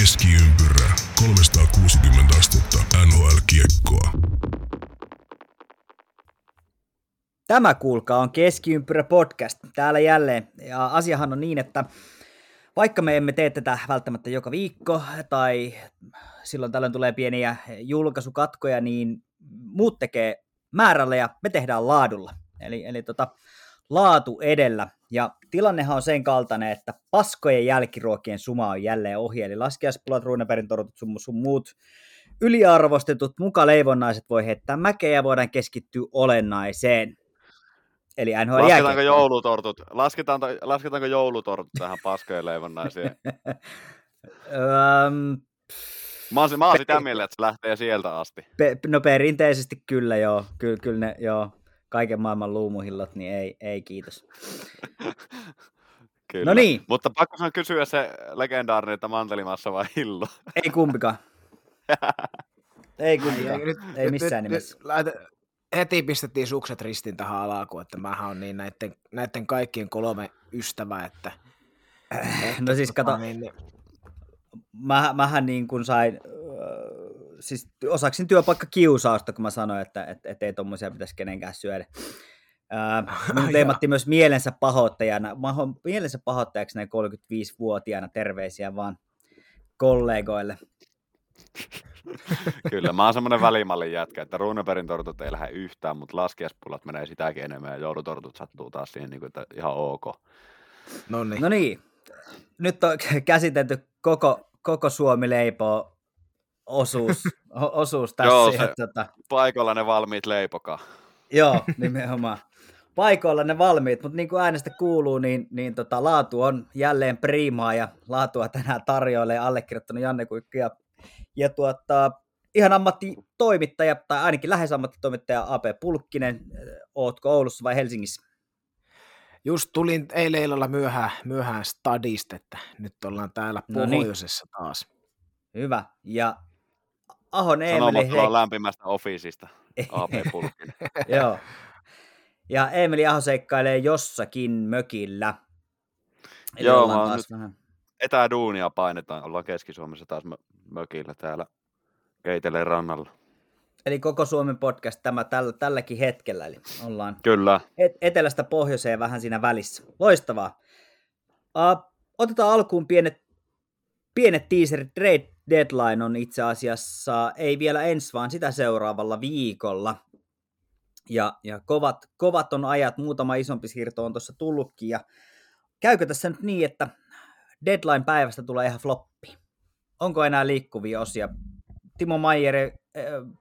Keskiympyrä 360 astetta NHL-kiekkoa. Tämä kuulkaa on Keskiympyrä podcast täällä jälleen. Ja asiahan on niin, että vaikka me emme tee tätä välttämättä joka viikko tai silloin tällöin tulee pieniä julkaisukatkoja, niin muut tekee määrällä ja me tehdään laadulla. Eli, eli tota, laatu edellä. Ja tilannehan on sen kaltainen, että paskojen jälkiruokien suma on jälleen ohi, eli laskiaspulat, ruunaperin torutut, sun, sun muut yliarvostetut mukaleivonnaiset voi heittää mäkeä ja voidaan keskittyä olennaiseen. Eli NHL Lasketaanko jääkiekko. joulutortut? Lasketaanko, lasketaanko joulutortut tähän paskojen leivonnaisiin? Öm, Mä oon, mä oon sitä mieltä, että se lähtee sieltä asti. pe, no perinteisesti kyllä joo, kyllä, kyllä ne joo, kaiken maailman luumuhillot, niin ei, ei kiitos. Kyllä. No niin. Mutta pakko on kysyä se legendaarinen, että mantelimassa vai hillo. Ei kumpikaan. Ei kumpikaan. Ai, nyt- ei missään nyt- nimessä. nyt laita- heti pistettiin sukset ristiin tähän alkuun, että mähän on niin näiden, näiden kaikkien kolme ystävää, että... No siis kato, Niin, niin, mä, mähän niin kuin sain, siis osaksin työpaikka kiusausta, kun mä sanoin, että et, et ei tommosia pitäisi kenenkään syödä. Öö, minut leimattiin myös mielensä pahoittajana. Mä oon mielensä pahoittajaksi näin 35-vuotiaana terveisiä vaan kollegoille. Kyllä, mä oon semmonen välimallin jätkä, että ruunaperin tortut ei lähde yhtään, mutta laskiaspullat menee sitäkin enemmän ja joulutortut sattuu taas siihen, niin kuin, että ihan ok. no niin. No niin, nyt on käsitelty koko, koko Suomi leipoo osuus, osuus tässä. Joo, se- tota, Paikalla ne valmiit leipokaa. Joo, nimenomaan. Paikoilla ne valmiit, mutta niin kuin äänestä kuuluu, niin, niin tota, laatu on jälleen priimaa ja laatua tänään tarjoilee allekirjoittanut Janne Kuikki ja, ja tuota, ihan ammattitoimittaja, tai ainakin lähes ammattitoimittaja AP Pulkkinen. Ootko Oulussa vai Helsingissä? Just tulin eilen illalla myöhään, myöhään stadista, että nyt ollaan täällä No niin. pohjoisessa taas. Hyvä. Ja Ahon Eemeli, Sanomat hei, on lämpimästä. AP Pulkkinen. joo. Ja Eemeli Aho seikkailee jossakin mökillä. Eli Joo, mä taas nyt- vähän Etäduunia painetaan. Ollaan Keski-Suomessa taas mö- mökillä täällä Keiteleen rannalla. Eli koko Suomen podcast tämä tällä, tälläkin hetkellä, eli ollaan Kyllä. et, etelästä pohjoiseen vähän siinä välissä. Loistavaa. Uh, otetaan alkuun pienet, pienet teaserit. Trade deadline on itse asiassa ei vielä ensi, vaan sitä seuraavalla viikolla. Ja, ja kovat, kovat on ajat, muutama isompi siirto on tuossa tullutkin. Ja käykö tässä nyt niin, että deadline-päivästä tulee ihan floppi? Onko enää liikkuvia osia? Timo Maier, äh,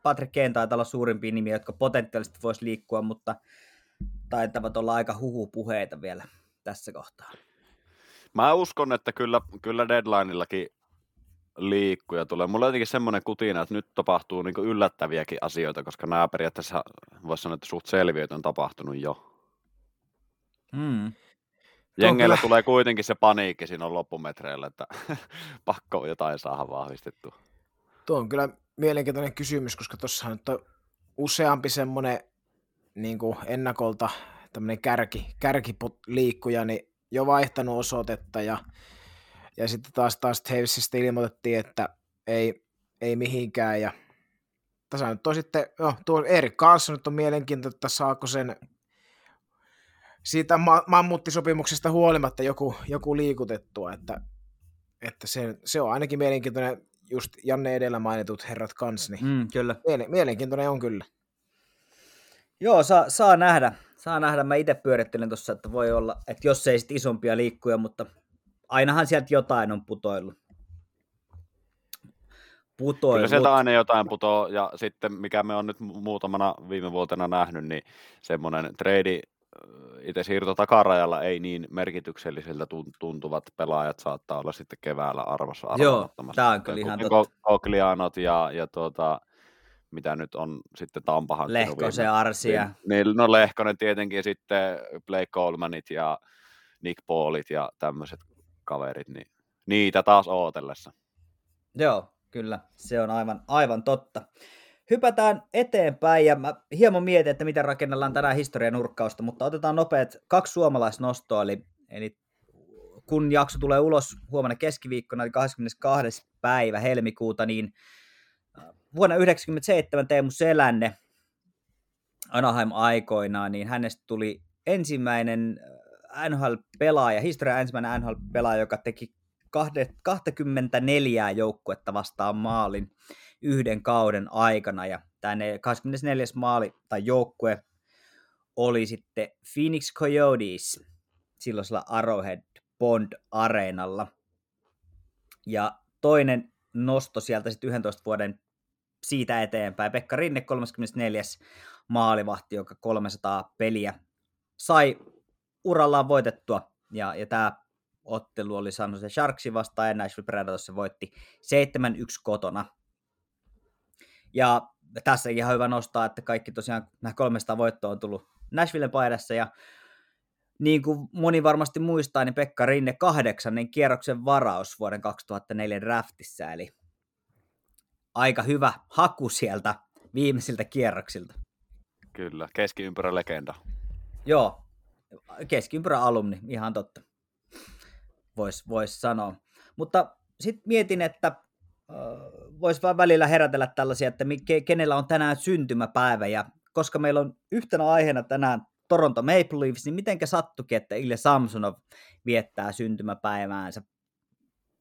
Patrick Kane taitaa olla suurimpia nimiä, jotka potentiaalisesti voisi liikkua, mutta taitavat olla aika huhupuheita vielä tässä kohtaa. Mä uskon, että kyllä, kyllä deadlineillakin liikkuja tulee. Mulla on jotenkin semmoinen kutina, että nyt tapahtuu niin yllättäviäkin asioita, koska nämä periaatteessa voisi sanoa, että suht selviöt on tapahtunut jo. Mm. Jengeillä kyllä- tulee kuitenkin se paniikki siinä loppumetreillä, että pakko on jotain saada vahvistettua. Tuo on kyllä mielenkiintoinen kysymys, koska tuossa on useampi semmoinen niin kuin ennakolta tämmöinen kärki, kärkiliikkuja, niin jo vaihtanut osoitetta ja, ja sitten taas, taas Havesista ilmoitettiin, että ei, ei mihinkään ja tässä nyt on sitten, no, tuo Erik Karlsson nyt on mielenkiintoinen, että saako sen siitä ma- mammuttisopimuksesta huolimatta joku, joku liikutettua, että, että se, se on ainakin mielenkiintoinen, just Janne edellä mainitut herrat kans, niin Mm, kyllä. miele- mielenkiintoinen on kyllä. Joo, saa, saa nähdä. Saa nähdä. Mä itse pyörittelen tuossa, että voi olla, että jos ei sit isompia liikkuja, mutta ainahan sieltä jotain on putoillut. Kyllä Putoillut. sieltä aina jotain putoo, ja sitten mikä me on nyt mu- muutamana viime vuotena nähnyt, niin semmoinen trade itse siirto takarajalla ei niin merkityksellisiltä tun- tuntuvat pelaajat saattaa olla sitten keväällä arvossa Joo, tää on kyllä ihan totta. Ja, ja tuota, mitä nyt on sitten Tampa hankkinut Lehkosen viime- Arsia. Niin, no Lehkonen tietenkin sitten Blake Colemanit ja Nick Paulit ja tämmöiset kaverit, niin niitä taas ootellessa. Joo, kyllä. Se on aivan, aivan totta. Hypätään eteenpäin ja mä hieman mietin, että miten rakennellaan tänään historian nurkkausta, mutta otetaan nopeat kaksi suomalaisnostoa, eli, eli kun jakso tulee ulos huomenna keskiviikkona, 22. päivä helmikuuta, niin vuonna 1997 Teemu Selänne Anaheim-aikoinaan, niin hänestä tuli ensimmäinen NHL-pelaaja, historian ensimmäinen NHL-pelaaja, joka teki 24 joukkuetta vastaan maalin yhden kauden aikana. Ja tänne 24. maali tai joukkue oli sitten Phoenix Coyotes silloisella Arrowhead Bond-areenalla. Ja toinen nosto sieltä sitten 11 vuoden siitä eteenpäin. Pekka Rinne 34. maalivahti, joka 300 peliä sai urallaan voitettua. Ja, ja tämä ottelu oli San Jose Sharksi vastaan ja Nashville Predators se voitti 7-1 kotona. Ja tässä ihan hyvä nostaa, että kaikki tosiaan nämä 300 voittoa on tullut Nashvillen paidassa ja niin kuin moni varmasti muistaa, niin Pekka Rinne kahdeksannen kierroksen varaus vuoden 2004 draftissa, eli aika hyvä haku sieltä viimeisiltä kierroksilta. Kyllä, keskiympärä legenda. Joo, keskiympärä alumni, ihan totta. Voisi vois sanoa. Mutta sitten mietin, että voisi vaan välillä herätellä tällaisia, että kenellä on tänään syntymäpäivä, ja koska meillä on yhtenä aiheena tänään Toronto Maple Leafs, niin mitenkä sattukin, että Ilja Samsonov viettää syntymäpäiväänsä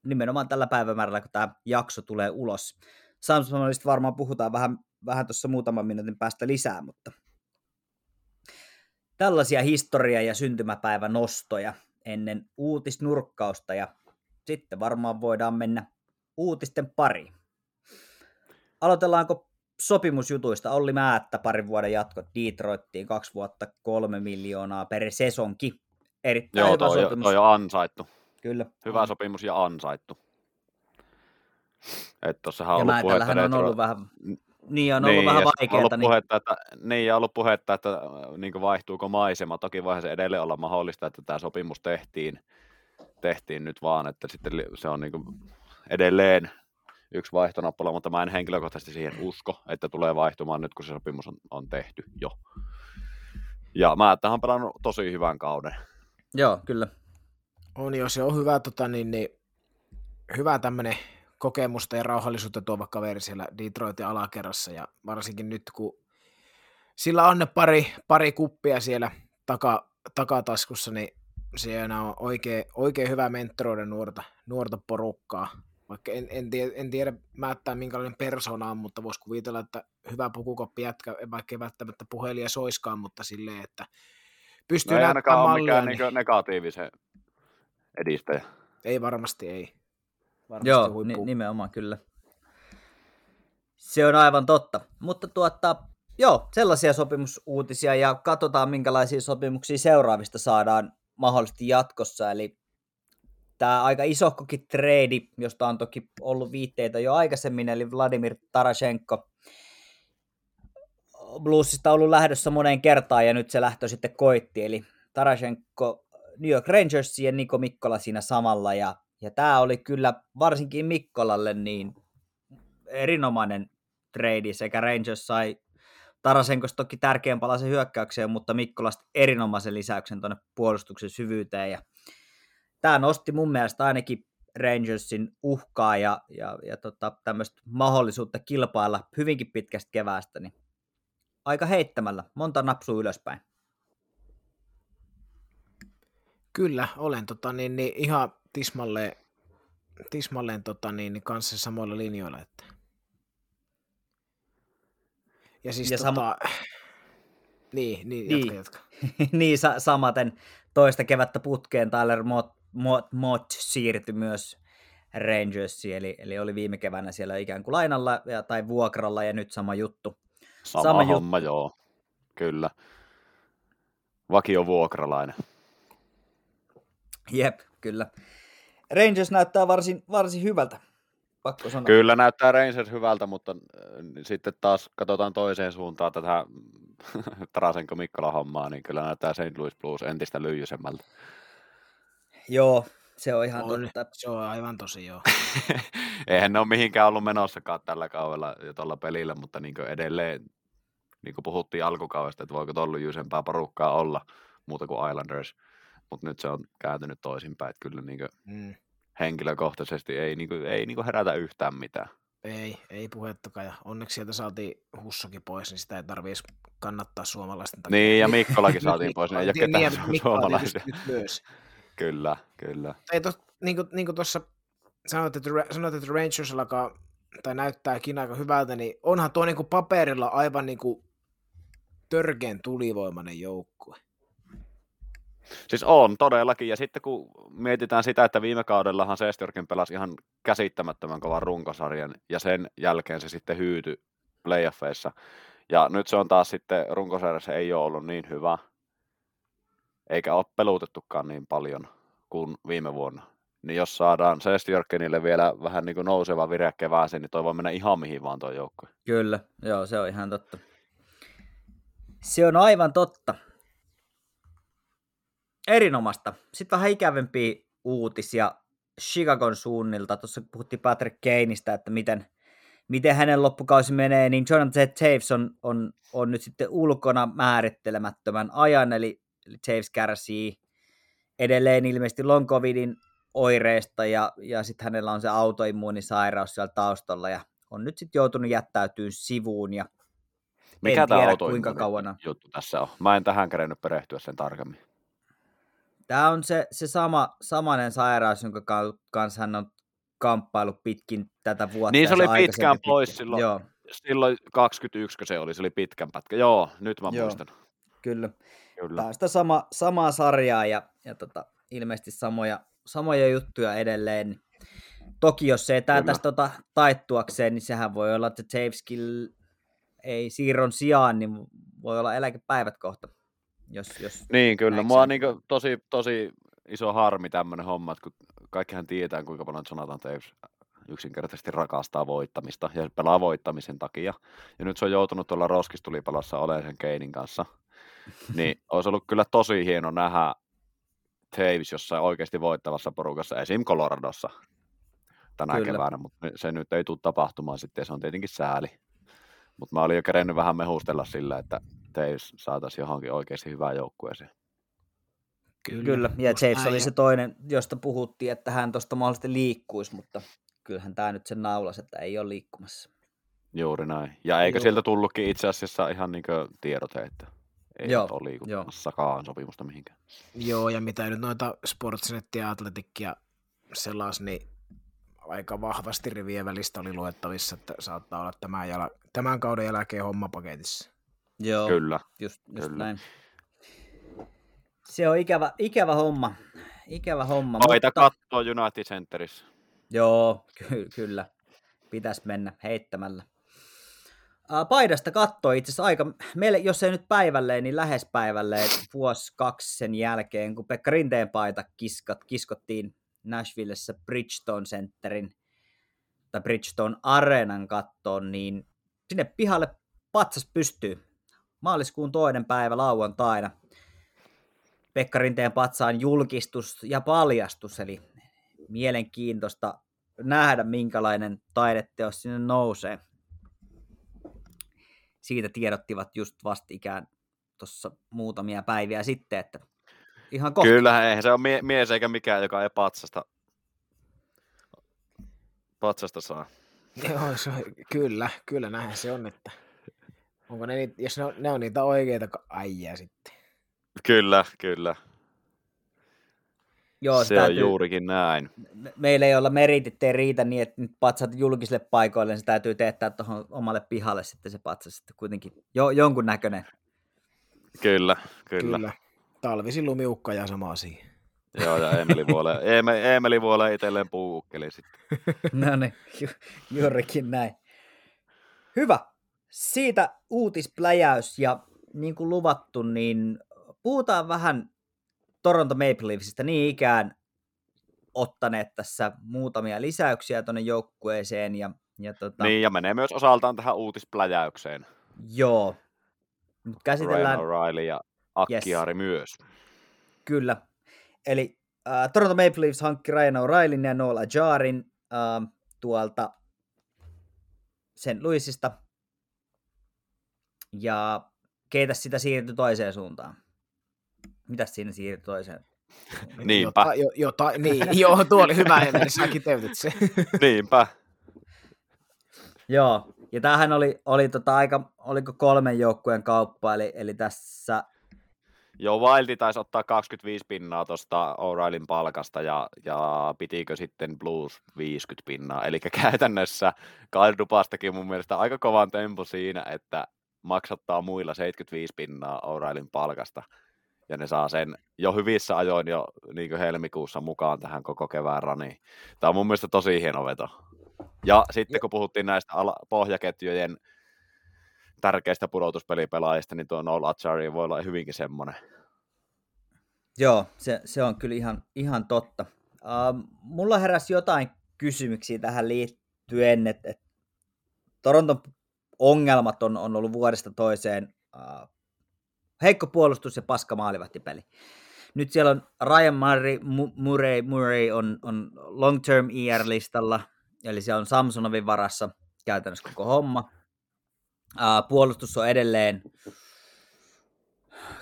nimenomaan tällä päivämäärällä, kun tämä jakso tulee ulos. Samsonista varmaan puhutaan vähän, vähän tuossa muutaman minuutin päästä lisää, mutta tällaisia historia- ja syntymäpäivänostoja ennen uutisnurkkausta ja sitten varmaan voidaan mennä uutisten pariin. Aloitellaanko sopimusjutuista? Olli Määttä parin vuoden jatkot Detroittiin, kaksi vuotta kolme miljoonaa per sesonki. Erittäin Joo, hyvä toi, sopimus. toi on ansaittu. Kyllä. Hyvä sopimus ja ansaittu. Että tossahan Ja on ollut puhetta on ollut vähän, niin on ollut niin, vähän on vaikeaa. ollut Niin, puhetta, että, niin, ja ollut puhetta, että äh, niin vaihtuuko maisema. Toki voihan se edelleen olla mahdollista, että tämä sopimus tehtiin, tehtiin nyt vaan, että sitten se on niin kuin edelleen yksi vaihtonappula, mutta mä en henkilökohtaisesti siihen usko, että tulee vaihtumaan nyt, kun se sopimus on, on tehty jo. Ja mä tähän pelannut tosi hyvän kauden. joo, kyllä. On jo, se on hyvä, tota, niin, niin, hyvä tämmöinen kokemusta ja rauhallisuutta tuova kaveri siellä Detroitin alakerrassa ja varsinkin nyt, kun sillä on ne pari, pari kuppia siellä taka, takataskussa, niin siinä on oikein, oikein hyvä mentoroida nuorta, nuorta porukkaa. Vaikka en, en, tiedä, en tiedä määttää minkälainen persona on, mutta voisi kuvitella, että hyvä pukukoppi jätkä, vaikka ei välttämättä puhelia soiskaan, mutta silleen, että pystyy No ei näyttämään mallia, mikään niin niin negatiivisen edistäjä. ei varmasti ei. Varmasti Joo, huippu. ni- nimenomaan kyllä. Se on aivan totta. Mutta tuota, joo, sellaisia sopimusuutisia ja katsotaan minkälaisia sopimuksia seuraavista saadaan mahdollisesti jatkossa. Eli tämä aika isohkokin trade, josta on toki ollut viitteitä jo aikaisemmin, eli Vladimir Tarashenko Bluesista ollut lähdössä moneen kertaan ja nyt se lähtö sitten koitti, eli Tarashenko New York Rangersiin ja Niko Mikkola siinä samalla ja, ja tämä oli kyllä varsinkin Mikkolalle niin erinomainen trade sekä Rangers sai Tarasenkosta toki tärkeän palasen hyökkäykseen, mutta Mikkolasta erinomaisen lisäyksen tuonne puolustuksen syvyyteen ja tämä nosti mun mielestä ainakin Rangersin uhkaa ja, ja, ja tota, tämmöistä mahdollisuutta kilpailla hyvinkin pitkästä keväästä, niin aika heittämällä, monta napsua ylöspäin. Kyllä, olen tota, niin, niin, ihan tismalleen, tismalleen tota, niin, niin kanssa samoilla linjoilla. Että. Ja siis Ja ja sama- tota, niin, niin, Niin. jatka, jatka. niin sa- samaten toista kevättä putkeen Tyler Mott, Mott, Mott siirtyi myös Rangersiin, eli, eli oli viime keväänä siellä ikään kuin lainalla ja, tai vuokralla ja nyt sama juttu. Sama, Sama homma, joo. Kyllä. Vakio vuokralainen. Jep, kyllä. Rangers näyttää varsin, varsin hyvältä, pakko sanoa. Kyllä näyttää Rangers hyvältä, mutta äh, sitten taas katsotaan toiseen suuntaan tätä Tarasenko Mikkola hommaa, niin kyllä näyttää St. Louis Blues entistä lyijysemmältä. Joo, se on ihan On, totta. se on aivan tosi joo. Eihän ne ole mihinkään ollut menossakaan tällä kaudella ja tuolla pelillä, mutta niin edelleen, niin kuin puhuttiin alkukaudesta, että voiko tuolla lyijysempää porukkaa olla muuta kuin Islanders. Mutta nyt se on kääntynyt toisinpäin, että kyllä niin Mm. henkilökohtaisesti ei, niin kuin, ei niin kuin herätä yhtään mitään. Ei, ei puhettakaan. Ja onneksi sieltä saatiin Hussokin pois, niin sitä ei tarvitsisi kannattaa suomalaisten takia. Niin, ja Mikkolakin saatiin pois, niin ei ole Niin, ketään oli suomalaisia. myös. Kyllä, kyllä. Ei tos, niin kuin, niin kuin tuossa sanoit, että, sanoit, että Rangers alkaa, tai näyttääkin aika hyvältä, niin onhan tuo niin kuin paperilla aivan niin kuin törkeän tulivoimainen joukkue. Siis on todellakin, ja sitten kun mietitään sitä, että viime kaudellahan Sestjorkin pelasi ihan käsittämättömän kovan runkosarjan, ja sen jälkeen se sitten hyytyi playoffeissa. Ja nyt se on taas sitten, runkosarjassa ei ole ollut niin hyvä, eikä ole pelutettukaan niin paljon kuin viime vuonna. Niin jos saadaan Sestjorkenille vielä vähän niin kuin nouseva vire kevääseen, niin toi voi mennä ihan mihin vaan tuo joukkue. Kyllä, joo, se on ihan totta. Se on aivan totta. Erinomasta. Sitten vähän ikävempiä uutisia Chicagon suunnilta. Tuossa puhuttiin Patrick Kaneista, että miten, miten hänen loppukausi menee, niin Jonathan Taves on, on, on nyt sitten ulkona määrittelemättömän ajan, eli, eli Taves kärsii edelleen ilmeisesti long covidin oireista, ja, ja sitten hänellä on se autoimmuunisairaus siellä taustalla, ja on nyt sitten joutunut jättäytyy sivuun, ja Mikä en tämä tiedä kuinka kauan. juttu tässä on? Mä en tähän kerennyt perehtyä sen tarkemmin. Tämä on se, se sama, samainen sairaus, jonka ka- kanssa hän on kamppailut pitkin tätä vuotta. Niin se oli pitkään pitkä- pois silloin. Joo, Silloin 21 se oli, se oli pitkän pätkä. Joo, nyt mä Joo. muistan. kyllä. Kyllä. Tämä on sitä sama, samaa sarjaa ja, ja tota, ilmeisesti samoja, samoja juttuja edelleen. Toki jos se ei tää Kyllä. tästä tota, taittuakseen, niin sehän voi olla, että Taveskill ei siirron sijaan, niin voi olla eläkepäivät kohta. Jos, jos... Niin, kyllä. Mua on niin tosi, tosi iso harmi tämmöinen homma, että kun kaikkihan tietää, kuinka paljon Jonathan Taves yksinkertaisesti rakastaa voittamista ja pelaa voittamisen takia. Ja nyt se on joutunut tuolla roskistulipalassa olemaan sen Keinin kanssa. Niin olisi ollut kyllä tosi hieno nähdä Taves jossain oikeasti voittavassa porukassa, esim. Coloradossa tänä Kyllä. keväänä, mutta se nyt ei tule tapahtumaan sitten ja se on tietenkin sääli. Mutta mä olin jo kerennyt vähän mehustella sillä, että Taves saataisiin johonkin oikeasti hyvään joukkueeseen. Kyllä, ja just James oli ja- se toinen, josta puhuttiin, että hän tuosta mahdollisesti liikkuisi, mutta kyllähän tämä nyt sen naulas, että ei ole liikkumassa. Juuri näin. Ja eikö Joo. sieltä tullutkin itse asiassa ihan niin tiedote, että ei Joo, ole liikuttamassakaan sopimusta mihinkään. Joo, ja mitä nyt noita Sportsnet ja Atletikkia selas, niin aika vahvasti rivien välistä oli luettavissa, että saattaa olla tämän, jala, tämän kauden jälkeen hommapaketissa. Joo, Kyllä. just, just kyllä. näin. Se on ikävä, ikävä homma. Ikävä homma, Paita mutta... kattoa United Centerissä. Joo, ky- kyllä. Pitäisi mennä heittämällä. Ää, Paidasta kattoi itse asiassa aika, meille, jos ei nyt päivälleen, niin lähes päivälleen vuosi kaksi sen jälkeen, kun Pekka Rinteen paita kiskat, kiskottiin Nashvillessä Bridgestone Centerin tai Bridgestone Areenan kattoon, niin sinne pihalle patsas pystyy. Maaliskuun toinen päivä lauantaina. Pekka Rinteen patsaan julkistus ja paljastus, eli mielenkiintoista nähdä, minkälainen taideteos sinne nousee. Siitä tiedottivat just vastikään tuossa muutamia päiviä sitten, että ihan kohta. Kyllä, eihän se ole mie- mies eikä mikään, joka ei patsasta, patsasta saa. Joo, se on, kyllä, kyllä näinhän se on, että onko ne, niitä, jos ne on, ne on niitä oikeita äijää sitten. Kyllä, kyllä. Joo, se täytyy, on juurikin näin. me- Meillä ei olla meritit ei riitä niin, että nyt patsat julkisille paikoille, niin se täytyy teettää tuohon omalle pihalle sitten se patsas sitten kuitenkin jo, jonkun näköinen. Kyllä, kyllä. kyllä. Talvisin lumiukka ja sama asia. Joo, ja Emeli Vuole, Emeli Vuole itselleen puukkeli sitten. No niin, ju, juurikin näin. Hyvä. Siitä uutispläjäys ja niin kuin luvattu, niin puhutaan vähän Toronto Maple Leafsistä niin ikään ottaneet tässä muutamia lisäyksiä tuonne joukkueeseen ja, ja tota, Niin, ja menee myös osaltaan tähän uutispläjäykseen. joo. Mut käsitellään, Ryan O'Reilly ja Akkiari myös. Kyllä. Eli äh, Toronto Maple Leafs hankki Ryan O'Reillyn ja Noel Ajarin äh, tuolta St. Louisista. Ja keitä sitä siirtyi toiseen suuntaan? Mitäs siinä siirtyi toiseen? Niinpä. Jota, jo, jota, niin, joo, tuo oli hyvä, ja sä kiteytit se. Niinpä. Joo, ja tämähän oli, oli tota aika, oliko kolmen joukkueen kauppa, eli, eli tässä Joo, Wildi taisi ottaa 25 pinnaa tuosta O'Reillyn palkasta ja, ja pitikö sitten Blues 50 pinnaa. Eli käytännössä Kyle Dubas teki mun mielestä aika kovan tempo siinä, että maksattaa muilla 75 pinnaa O'Reillyn palkasta. Ja ne saa sen jo hyvissä ajoin jo niin helmikuussa mukaan tähän koko kevään raniin. Tämä on mun mielestä tosi hieno veto. Ja sitten kun puhuttiin näistä pohjaketjujen tärkeistä pudotuspelipelaajista, niin tuo Noel Achari voi olla hyvinkin semmoinen. Joo, se, se on kyllä ihan, ihan totta. Uh, mulla heräsi jotain kysymyksiä tähän liittyen, että et Toronton ongelmat on, on ollut vuodesta toiseen uh, heikko puolustus ja paska maalivahtipeli. Nyt siellä on Ryan Murray, Murray, Murray on, on long-term IR-listalla, eli se on Samsonovin varassa käytännössä koko homma. Uh, puolustus on edelleen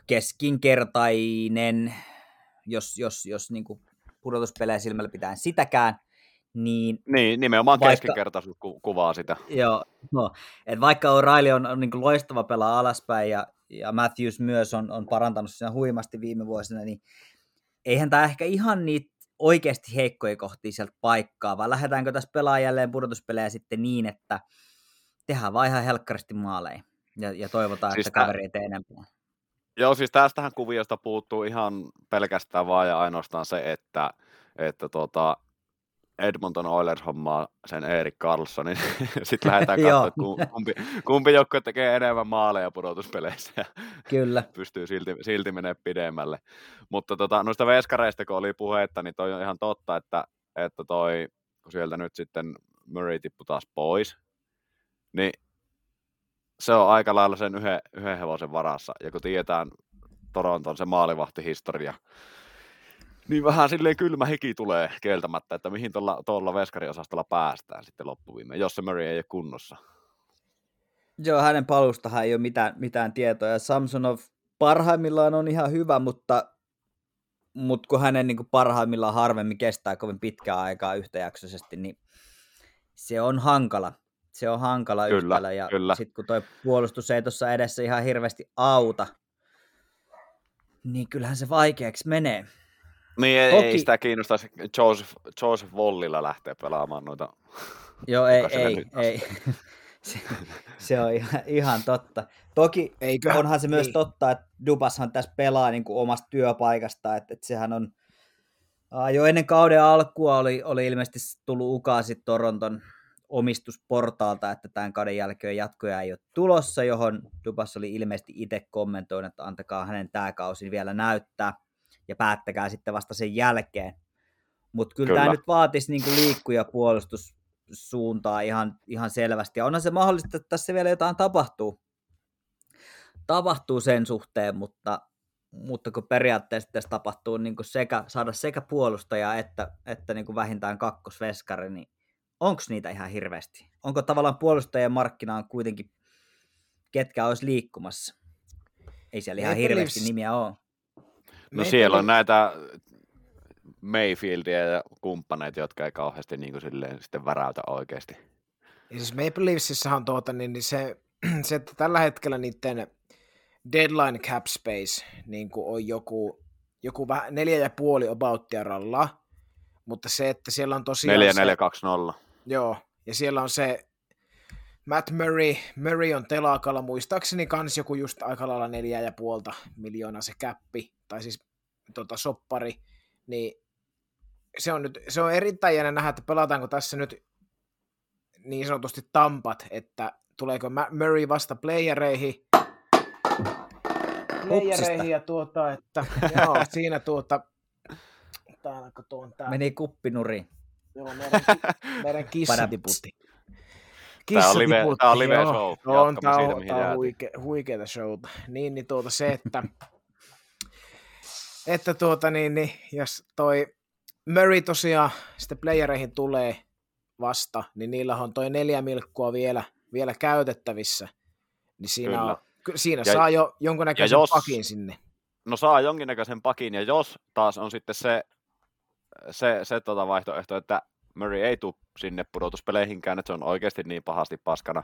keskinkertainen, jos, jos, jos niin pudotuspelejä silmällä pitää sitäkään, niin... Niin, nimenomaan vaikka, keskinkertaisuus ku, kuvaa sitä. Joo, no, et vaikka O'Reilly on, on niin kuin loistava pelaa alaspäin ja, ja Matthews myös on, on parantanut siinä huimasti viime vuosina, niin eihän tämä ehkä ihan niitä oikeasti heikkoja kohtia sieltä paikkaa, vaan lähdetäänkö tässä pelaa jälleen pudotuspelejä sitten niin, että tehdään vaan ihan helkkaristi maaleja ja, ja toivotaan, siis että kaveri ei enempää. Joo, siis tästähän kuviosta puuttuu ihan pelkästään vaan ja ainoastaan se, että, että tuota, Edmonton Oilers hommaa sen Erik Carlsonin. Sitten lähdetään katsomaan, kumpi, kumpi joukkue tekee enemmän maaleja pudotuspeleissä ja Kyllä. pystyy silti, silti menemään pidemmälle. Mutta tota, noista veskareista, kun oli puhetta, niin toi on ihan totta, että, että toi, kun sieltä nyt sitten Murray tippui taas pois, niin se on aika lailla sen yhden, yhden hevosen varassa. Ja kun tiedetään Toronton se maalivahtihistoria, niin vähän silleen kylmä hiki tulee kieltämättä, että mihin tuolla, tuolla veskariosastolla päästään sitten loppuviimeen, jos se Murray ei ole kunnossa. Joo, hänen palustahan ei ole mitään, mitään tietoa. Samsonov parhaimmillaan on ihan hyvä, mutta, mutta kun hänen niin kuin parhaimmillaan harvemmin kestää kovin pitkää aikaa yhtäjaksoisesti, niin se on hankala se on hankala kyllä, yhtälö, ja sitten kun tuo puolustus ei tuossa edessä ihan hirveästi auta, niin kyllähän se vaikeaksi menee. Niin ei, Toki... ei sitä kiinnostaisi Joseph, Joseph Vollilla lähteä pelaamaan noita. Joo, ei, ei, ei. se, se on ihan, ihan totta. Toki Eiköhän, onhan se myös ei. totta, että Dubashan tässä pelaa niin kuin omasta työpaikasta, että, että sehän on jo ennen kauden alkua oli, oli ilmeisesti tullut ukaasi Toronton omistusportaalta, että tämän kauden jälkeen jatkoja ei ole tulossa, johon Dubas oli ilmeisesti itse kommentoinut, että antakaa hänen tämä kausi vielä näyttää ja päättäkää sitten vasta sen jälkeen. Mutta kyllä, kyllä tämä nyt vaatisi niinku liikkuja puolustussuuntaa ihan, ihan selvästi. Ja onhan se mahdollista, että tässä vielä jotain tapahtuu, tapahtuu sen suhteen, mutta, mutta kun periaatteessa tässä tapahtuu niin sekä, saada sekä puolustaja että, että niin vähintään kakkosveskari, niin onko niitä ihan hirveästi? Onko tavallaan puolustajien markkinaan kuitenkin, ketkä olisi liikkumassa? Ei siellä ihan hirveästi nimiä ole. No siellä on näitä Mayfieldia ja kumppaneita, jotka ei kauheasti niin kuin silleen, sitten väräytä oikeasti. Ja siis Maple Leafsissahan on tuota, niin, niin se, se, että tällä hetkellä niiden deadline cap space niin kuin on joku, joku vähän neljä ja puoli abouttia ralla, mutta se, että siellä on tosiaan... 4, 4, 2, 0. Joo, ja siellä on se Matt Murray, Murray on telakalla, muistaakseni kans joku just aika lailla neljä ja puolta miljoonaa se käppi, tai siis tota, soppari, niin se on, nyt, se on erittäin jännä nähdä, että pelataanko tässä nyt niin sanotusti tampat, että tuleeko Murray vasta playereihin, playereihin ja tuota, että joo, siinä tuota, täällä tuon tää. Meni kuppinuriin. Joo, meidän, meidän kissa tiputti. Tämä on live, tämä on live show. Joo, on, tämä on, tämä on huike, huikeata showta. Niin, niin tuota se, että, että tuota niin, niin, jos toi Murray tosiaan sitten playereihin tulee vasta, niin niillä on toi neljä milkkua vielä, vielä käytettävissä. Niin siinä, on, siinä ja, saa jo jonkunnäköisen jos, pakin sinne. no saa jonkinnäköisen pakin, ja jos taas on sitten se, se, se tota vaihtoehto, että Murray ei tule sinne pudotuspeleihinkään, että se on oikeasti niin pahasti paskana,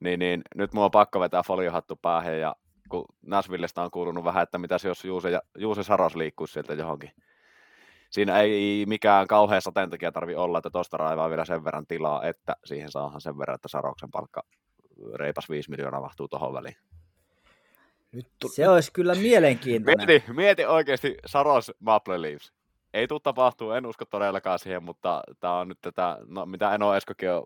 niin, niin nyt mulla on pakko vetää foliohattu päähän, ja kun Nashvillestä on kuulunut vähän, että mitäs jos Juuse, Juuse Saros liikkuisi sieltä johonkin. Siinä ei mikään kauhean sateen takia tarvi olla, että tuosta raivaa vielä sen verran tilaa, että siihen saahan sen verran, että Saroksen palkka reipas 5 miljoonaa vahtuu tuohon väliin. Nyt tu- se olisi kyllä mielenkiintoinen. Mieti, mieti oikeasti Saros Maple Leafs. Ei tule tapahtuu, en usko todellakaan siihen, mutta tämä on nyt tätä, no, mitä Eno Eskokin on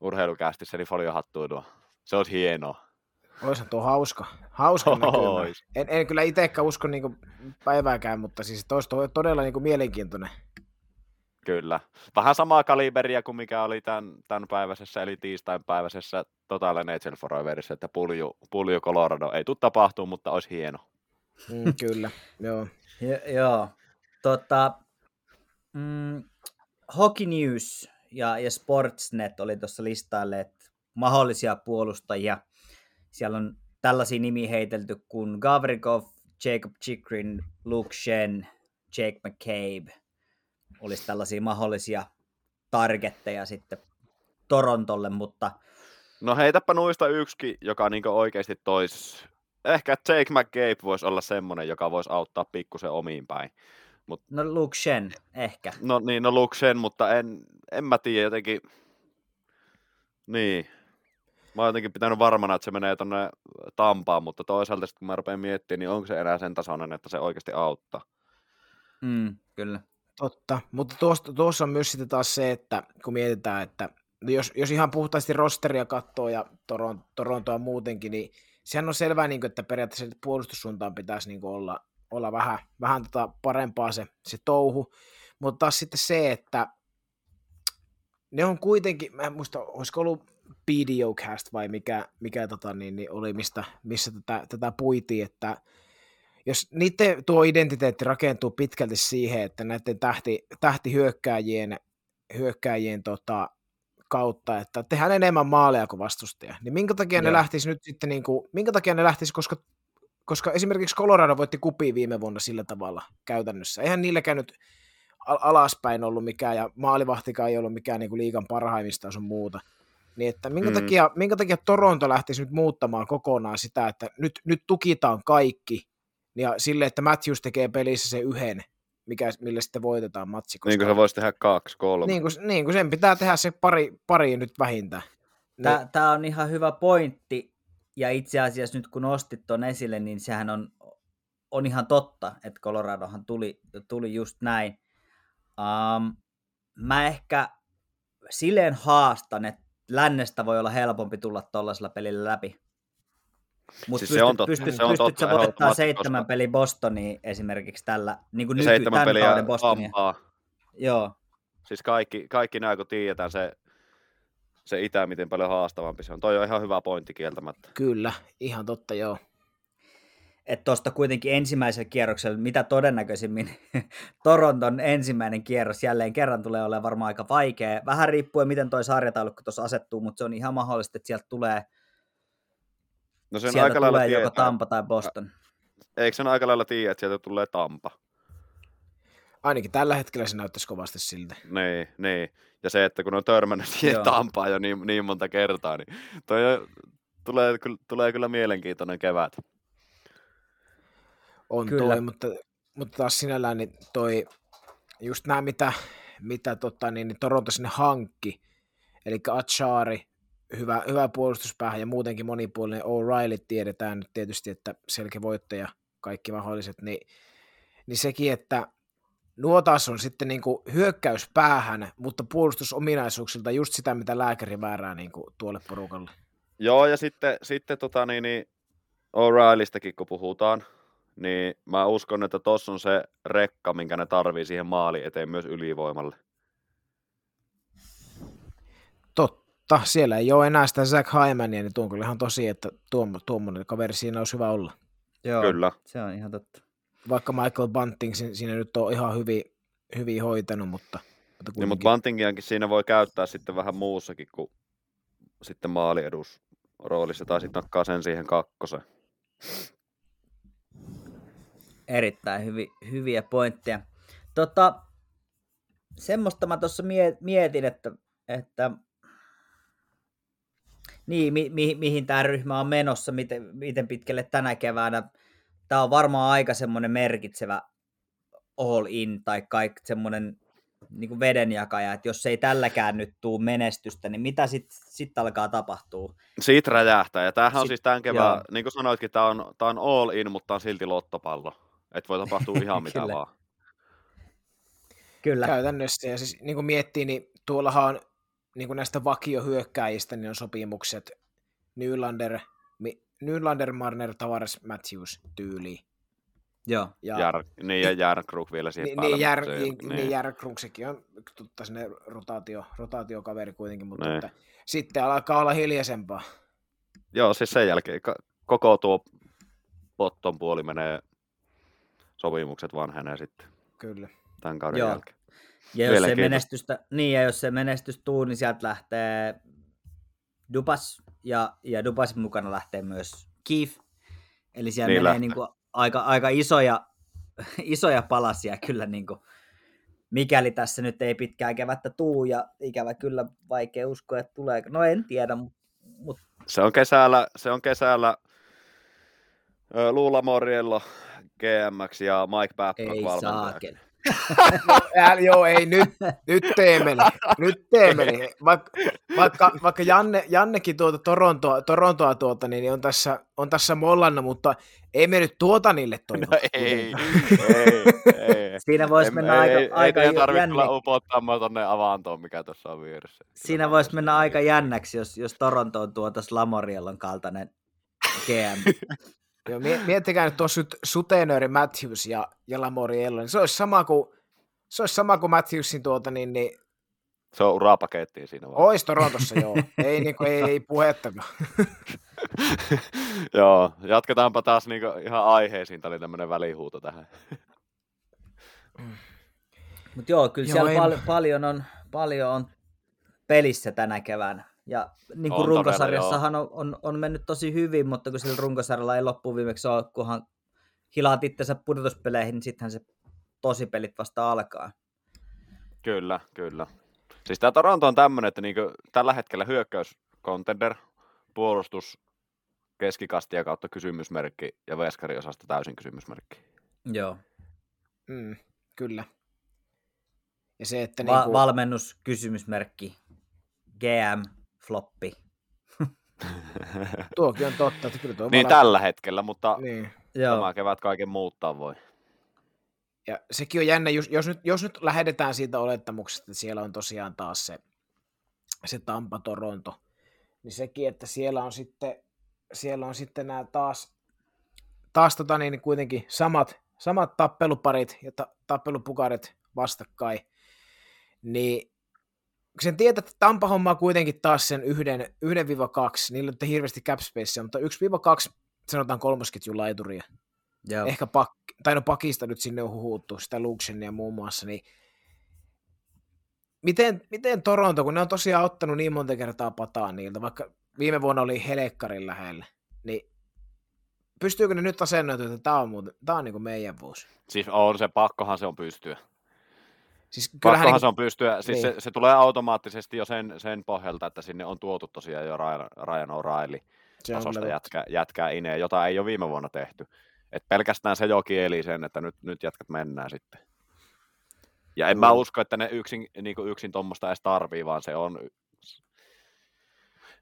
urheilukästissä, niin foliohattuu tuo. Se olisi hienoa. Olisihan tuo hauska. Hauska Ois. En, en, kyllä itsekään usko niin päivääkään, mutta siis olisi todella niin mielenkiintoinen. Kyllä. Vähän samaa kaliberia kuin mikä oli tämän, tämän päiväisessä, eli tiistain päiväisessä Total NHL Foreverissa, että pulju, pulju Colorado ei tule tapahtuu, mutta olisi hieno. Mm, kyllä, joo. jo, joo. Tota, mm, Hockey News ja, ja Sportsnet oli tuossa listailleet mahdollisia puolustajia. Siellä on tällaisia nimiä heitelty kuin Gavrikov, Jacob Chikrin, Luke Shen, Jake McCabe. Olisi tällaisia mahdollisia targetteja sitten Torontolle, mutta... No heitäpä nuista yksikin, joka niin oikeasti tois... Ehkä Jake McCabe voisi olla semmoinen, joka voisi auttaa pikkusen omiin päin. Mut... No Luke Shen, ehkä. No niin, no Luke Shen, mutta en, en mä tiedä jotenkin... Niin. Mä oon jotenkin pitänyt varmana, että se menee tonne Tampaan, mutta toisaalta kun mä rupean miettimään, niin onko se enää sen tasoinen, että se oikeasti auttaa. Mm, kyllä. Totta, mutta tuossa, tuossa on myös sitten taas se, että kun mietitään, että jos, jos ihan puhtaasti rosteria katsoo ja Toron, Torontoa muutenkin, niin sehän on selvää, niin kuin, että periaatteessa puolustussuuntaan pitäisi niin kuin olla olla vähän, vähän tota parempaa se, se touhu. Mutta taas sitten se, että ne on kuitenkin, mä en muista, olisiko ollut PDO-cast vai mikä, mikä tota, niin, niin oli, mistä, missä tätä, tätä puitiin, että jos niiden tuo identiteetti rakentuu pitkälti siihen, että näiden tähti, tähtihyökkääjien hyökkääjien tota, kautta, että tehdään enemmän maaleja kuin vastustaja, niin minkä takia Joo. ne lähtisi nyt sitten, niin kuin, minkä takia ne lähtisi, koska koska esimerkiksi Colorado voitti kupi viime vuonna sillä tavalla käytännössä. Eihän niillä käynyt alaspäin ollut mikään, ja maalivahtikaan ei ollut mikään niin kuin liigan parhaimmista sun muuta. Niin että minkä, mm. takia, minkä takia Toronto lähtisi nyt muuttamaan kokonaan sitä, että nyt, nyt tukitaan kaikki, ja sille, että Matthews tekee pelissä se yhden, mikä, millä sitten voitetaan matsi. Koska... Niin kuin se voisi tehdä kaksi, kolme. Niin kuin, niin kuin sen pitää tehdä se pari, pari nyt vähintään. Tämä, tämä on ihan hyvä pointti, ja itse asiassa nyt kun nostit tuon esille, niin sehän on, on ihan totta, että Coloradohan tuli, tuli just näin. Um, mä ehkä silleen haastan, että lännestä voi olla helpompi tulla tuollaisella pelillä läpi. Mutta siis pystyt, pystyt, se on pystyt totta, voittaa seitsemän peli Bostonia esimerkiksi tällä, niin kuin nyky, tämän peliä kauden Bostonia. Ampaa. Joo. Siis kaikki, kaikki nämä, kun tiedetään se se itä, miten paljon haastavampi se on. Toi on ihan hyvä pointti kieltämättä. Kyllä, ihan totta, joo. Että tuosta kuitenkin ensimmäisellä kierroksella, mitä todennäköisimmin Toronton ensimmäinen kierros jälleen kerran tulee olemaan varmaan aika vaikea. Vähän riippuen, miten toi sarjataulukko tuossa asettuu, mutta se on ihan mahdollista, että sieltä tulee, no sen sieltä aika tulee joko Tampa tai Boston. Eikö sen aika lailla tiedä, että sieltä tulee Tampa? Ainakin tällä hetkellä se näyttäisi kovasti siltä. Niin, niin. Ja se, että kun on törmännyt siihen Tampaan jo niin, niin monta kertaa, niin toi tulee, tulee kyllä mielenkiintoinen kevät. On kyllä. toi, mutta, mutta taas sinällään niin toi, just nämä, mitä, mitä tota, niin, niin Toronto sinne hankki, eli Achari, hyvä, hyvä puolustuspäähän ja muutenkin monipuolinen O'Reilly tiedetään nyt tietysti, että selkeä voittaja, kaikki mahdolliset, niin, niin sekin, että nuo taas on sitten niin kuin hyökkäys päähän, mutta puolustusominaisuuksilta just sitä, mitä lääkäri määrää niin kuin tuolle porukalle. Joo, ja sitten, sitten tota, niin, niin O'Reillystäkin kun puhutaan, niin mä uskon, että tuossa on se rekka, minkä ne tarvii siihen maali eteen myös ylivoimalle. Totta, siellä ei ole enää sitä Zach Hymania, niin tuo on kyllä ihan tosi, että tuommoinen kaveri siinä olisi hyvä olla. Joo, Kyllä. se on ihan totta vaikka Michael Bunting siinä nyt on ihan hyvin, hyvin hoitanut, mutta... Mutta, niin, mutta Buntingiakin siinä voi käyttää sitten vähän muussakin kuin sitten maaliedus roolissa, tai sitten nakkaa sen siihen kakkoseen. Erittäin hyvi, hyviä pointteja. Tota, semmoista mä tuossa mietin, että, että niin, mi, mi, mihin tämä ryhmä on menossa, miten, miten pitkälle tänä keväänä. Tämä on varmaan aika semmoinen merkitsevä all in tai kaikki semmoinen niin kuin vedenjakaja, että jos ei tälläkään nyt tuu menestystä, niin mitä sitten sit alkaa tapahtua? Siitä räjähtää, ja tämähän on siis tämän kevään, joo. niin kuin sanoitkin, tämä on, tämä on all in, mutta on silti lottopallo, että voi tapahtua ihan mitä vaan. Kyllä. Käytännössä, ja siis niin kuin miettii, niin tuollahan on niin kuin näistä vakiohyökkäjistä, niin on sopimukset Nylander, Nylander Marner, Tavares, Matthews tyyliin. Joo. Ja, Jär, niin, ja Järkruk vielä siihen niin, niin, Jär, niin, niin. niin Järkruk, sekin on tutta sinne rotaatio, rotaatiokaveri kuitenkin, mutta niin. että, sitten alkaa olla hiljaisempaa. Joo, siis sen jälkeen koko tuo potton puoli menee, sopimukset vanhenee sitten. Kyllä. Tämän kauden Joo. jälkeen. Ja jos se menestystä, niin, ja jos se menestys tuu, niin sieltä lähtee Dupas, ja, ja Dupasin mukana lähtee myös Keith. Eli siellä niin menee niin kuin aika, aika isoja, isoja palasia kyllä, niin kuin, mikäli tässä nyt ei pitkää kevättä tuu, ja ikävä kyllä vaikea uskoa, että tulee. No en tiedä, mutta... Se on kesällä, se on kesällä Luula Moriello, GMX ja Mike Babcock valmentaja no, ää, joo, ei, nyt, nyt teemeli, nyt teemeli. Vaikka, vaikka, vaikka Janne, Jannekin tuota Torontoa, Torontoa tuota, niin on tässä, on tässä mollannut, mutta ei me nyt tuota niille toivoa. No, ei, ei, ei. Siinä voisi mennä aika, ei, aika ei tarvitse upottaa tuonne avaantoon, mikä tuossa on vieressä. Siinä voisi mennä aika jännäksi, jos, jos Torontoon tuotaisiin Lamoriellon kaltainen GM. Joo, miettikää nyt tuossa Sutenööri Matthews ja, ja Lamoriello, niin se olisi sama kuin, se olisi sama kuin Matthewsin tuota, niin, niin se on urapakettiin siinä vaan. Ois Torontossa, joo. ei, niin kuin, ei, ei puhettakaan. joo, jatketaanpa taas niin ihan aiheisiin. Tämä oli tämmöinen välihuuto tähän. Mutta joo, kyllä joo, siellä pal- paljon, on, paljon on pelissä tänä keväänä. Ja niin kuin runkosarjassahan on, on, on, mennyt tosi hyvin, mutta kun sillä runkosarjalla ei viimeksi ole, kunhan hilaat itsensä pudotuspeleihin, niin sittenhän se tosi pelit vasta alkaa. Kyllä, kyllä. Siis tämä Toronto on tämmöinen, että niinku tällä hetkellä hyökkäys contender, puolustus keskikastia kautta kysymysmerkki ja veskari osasta täysin kysymysmerkki. Joo. Mm, kyllä. Ja se, että Va- niinku... Valmennus kysymysmerkki, GM floppi. Tuokin on totta. Että kyllä tuo niin vala... tällä hetkellä, mutta niin. tämä kevät kaiken muuttaa voi. Ja sekin on jännä, jos, jos, nyt, jos nyt lähdetään siitä olettamuksesta, että siellä on tosiaan taas se, se Tampa Toronto, niin sekin, että siellä on sitten, siellä on sitten nämä taas, taas tota niin, kuitenkin samat, samat tappeluparit ja ta, tappelupukarit vastakkain, niin sen tietää, että Tampa hommaa kuitenkin taas sen 1-2, niillä on hirveästi cap spacea, mutta 1-2 sanotaan kolmosketjun laituria. Joo. Ehkä pak, tai no pakista nyt sinne on huhuttu, sitä Luxenia muun muassa, niin miten, miten Toronto, kun ne on tosiaan ottanut niin monta kertaa pataa niiltä, vaikka viime vuonna oli Helekkarin lähellä, niin pystyykö ne nyt asennoitumaan, että tämä on, muuten, tämä on niin kuin meidän vuosi? Siis on se, pakkohan se on pystyä. Siis Pakkohan niin... se on pystyä, siis niin. se, se, tulee automaattisesti jo sen, sen pohjalta, että sinne on tuotu tosiaan jo Ryan, Ryan O'Reilly tasosta jätkä, jätkää ineen, jota ei ole viime vuonna tehty. Et pelkästään se jo kieli sen, että nyt, nyt jatkat mennään sitten. Ja en mm. mä usko, että ne yksin, niin yksin tuommoista edes tarvii, vaan se on...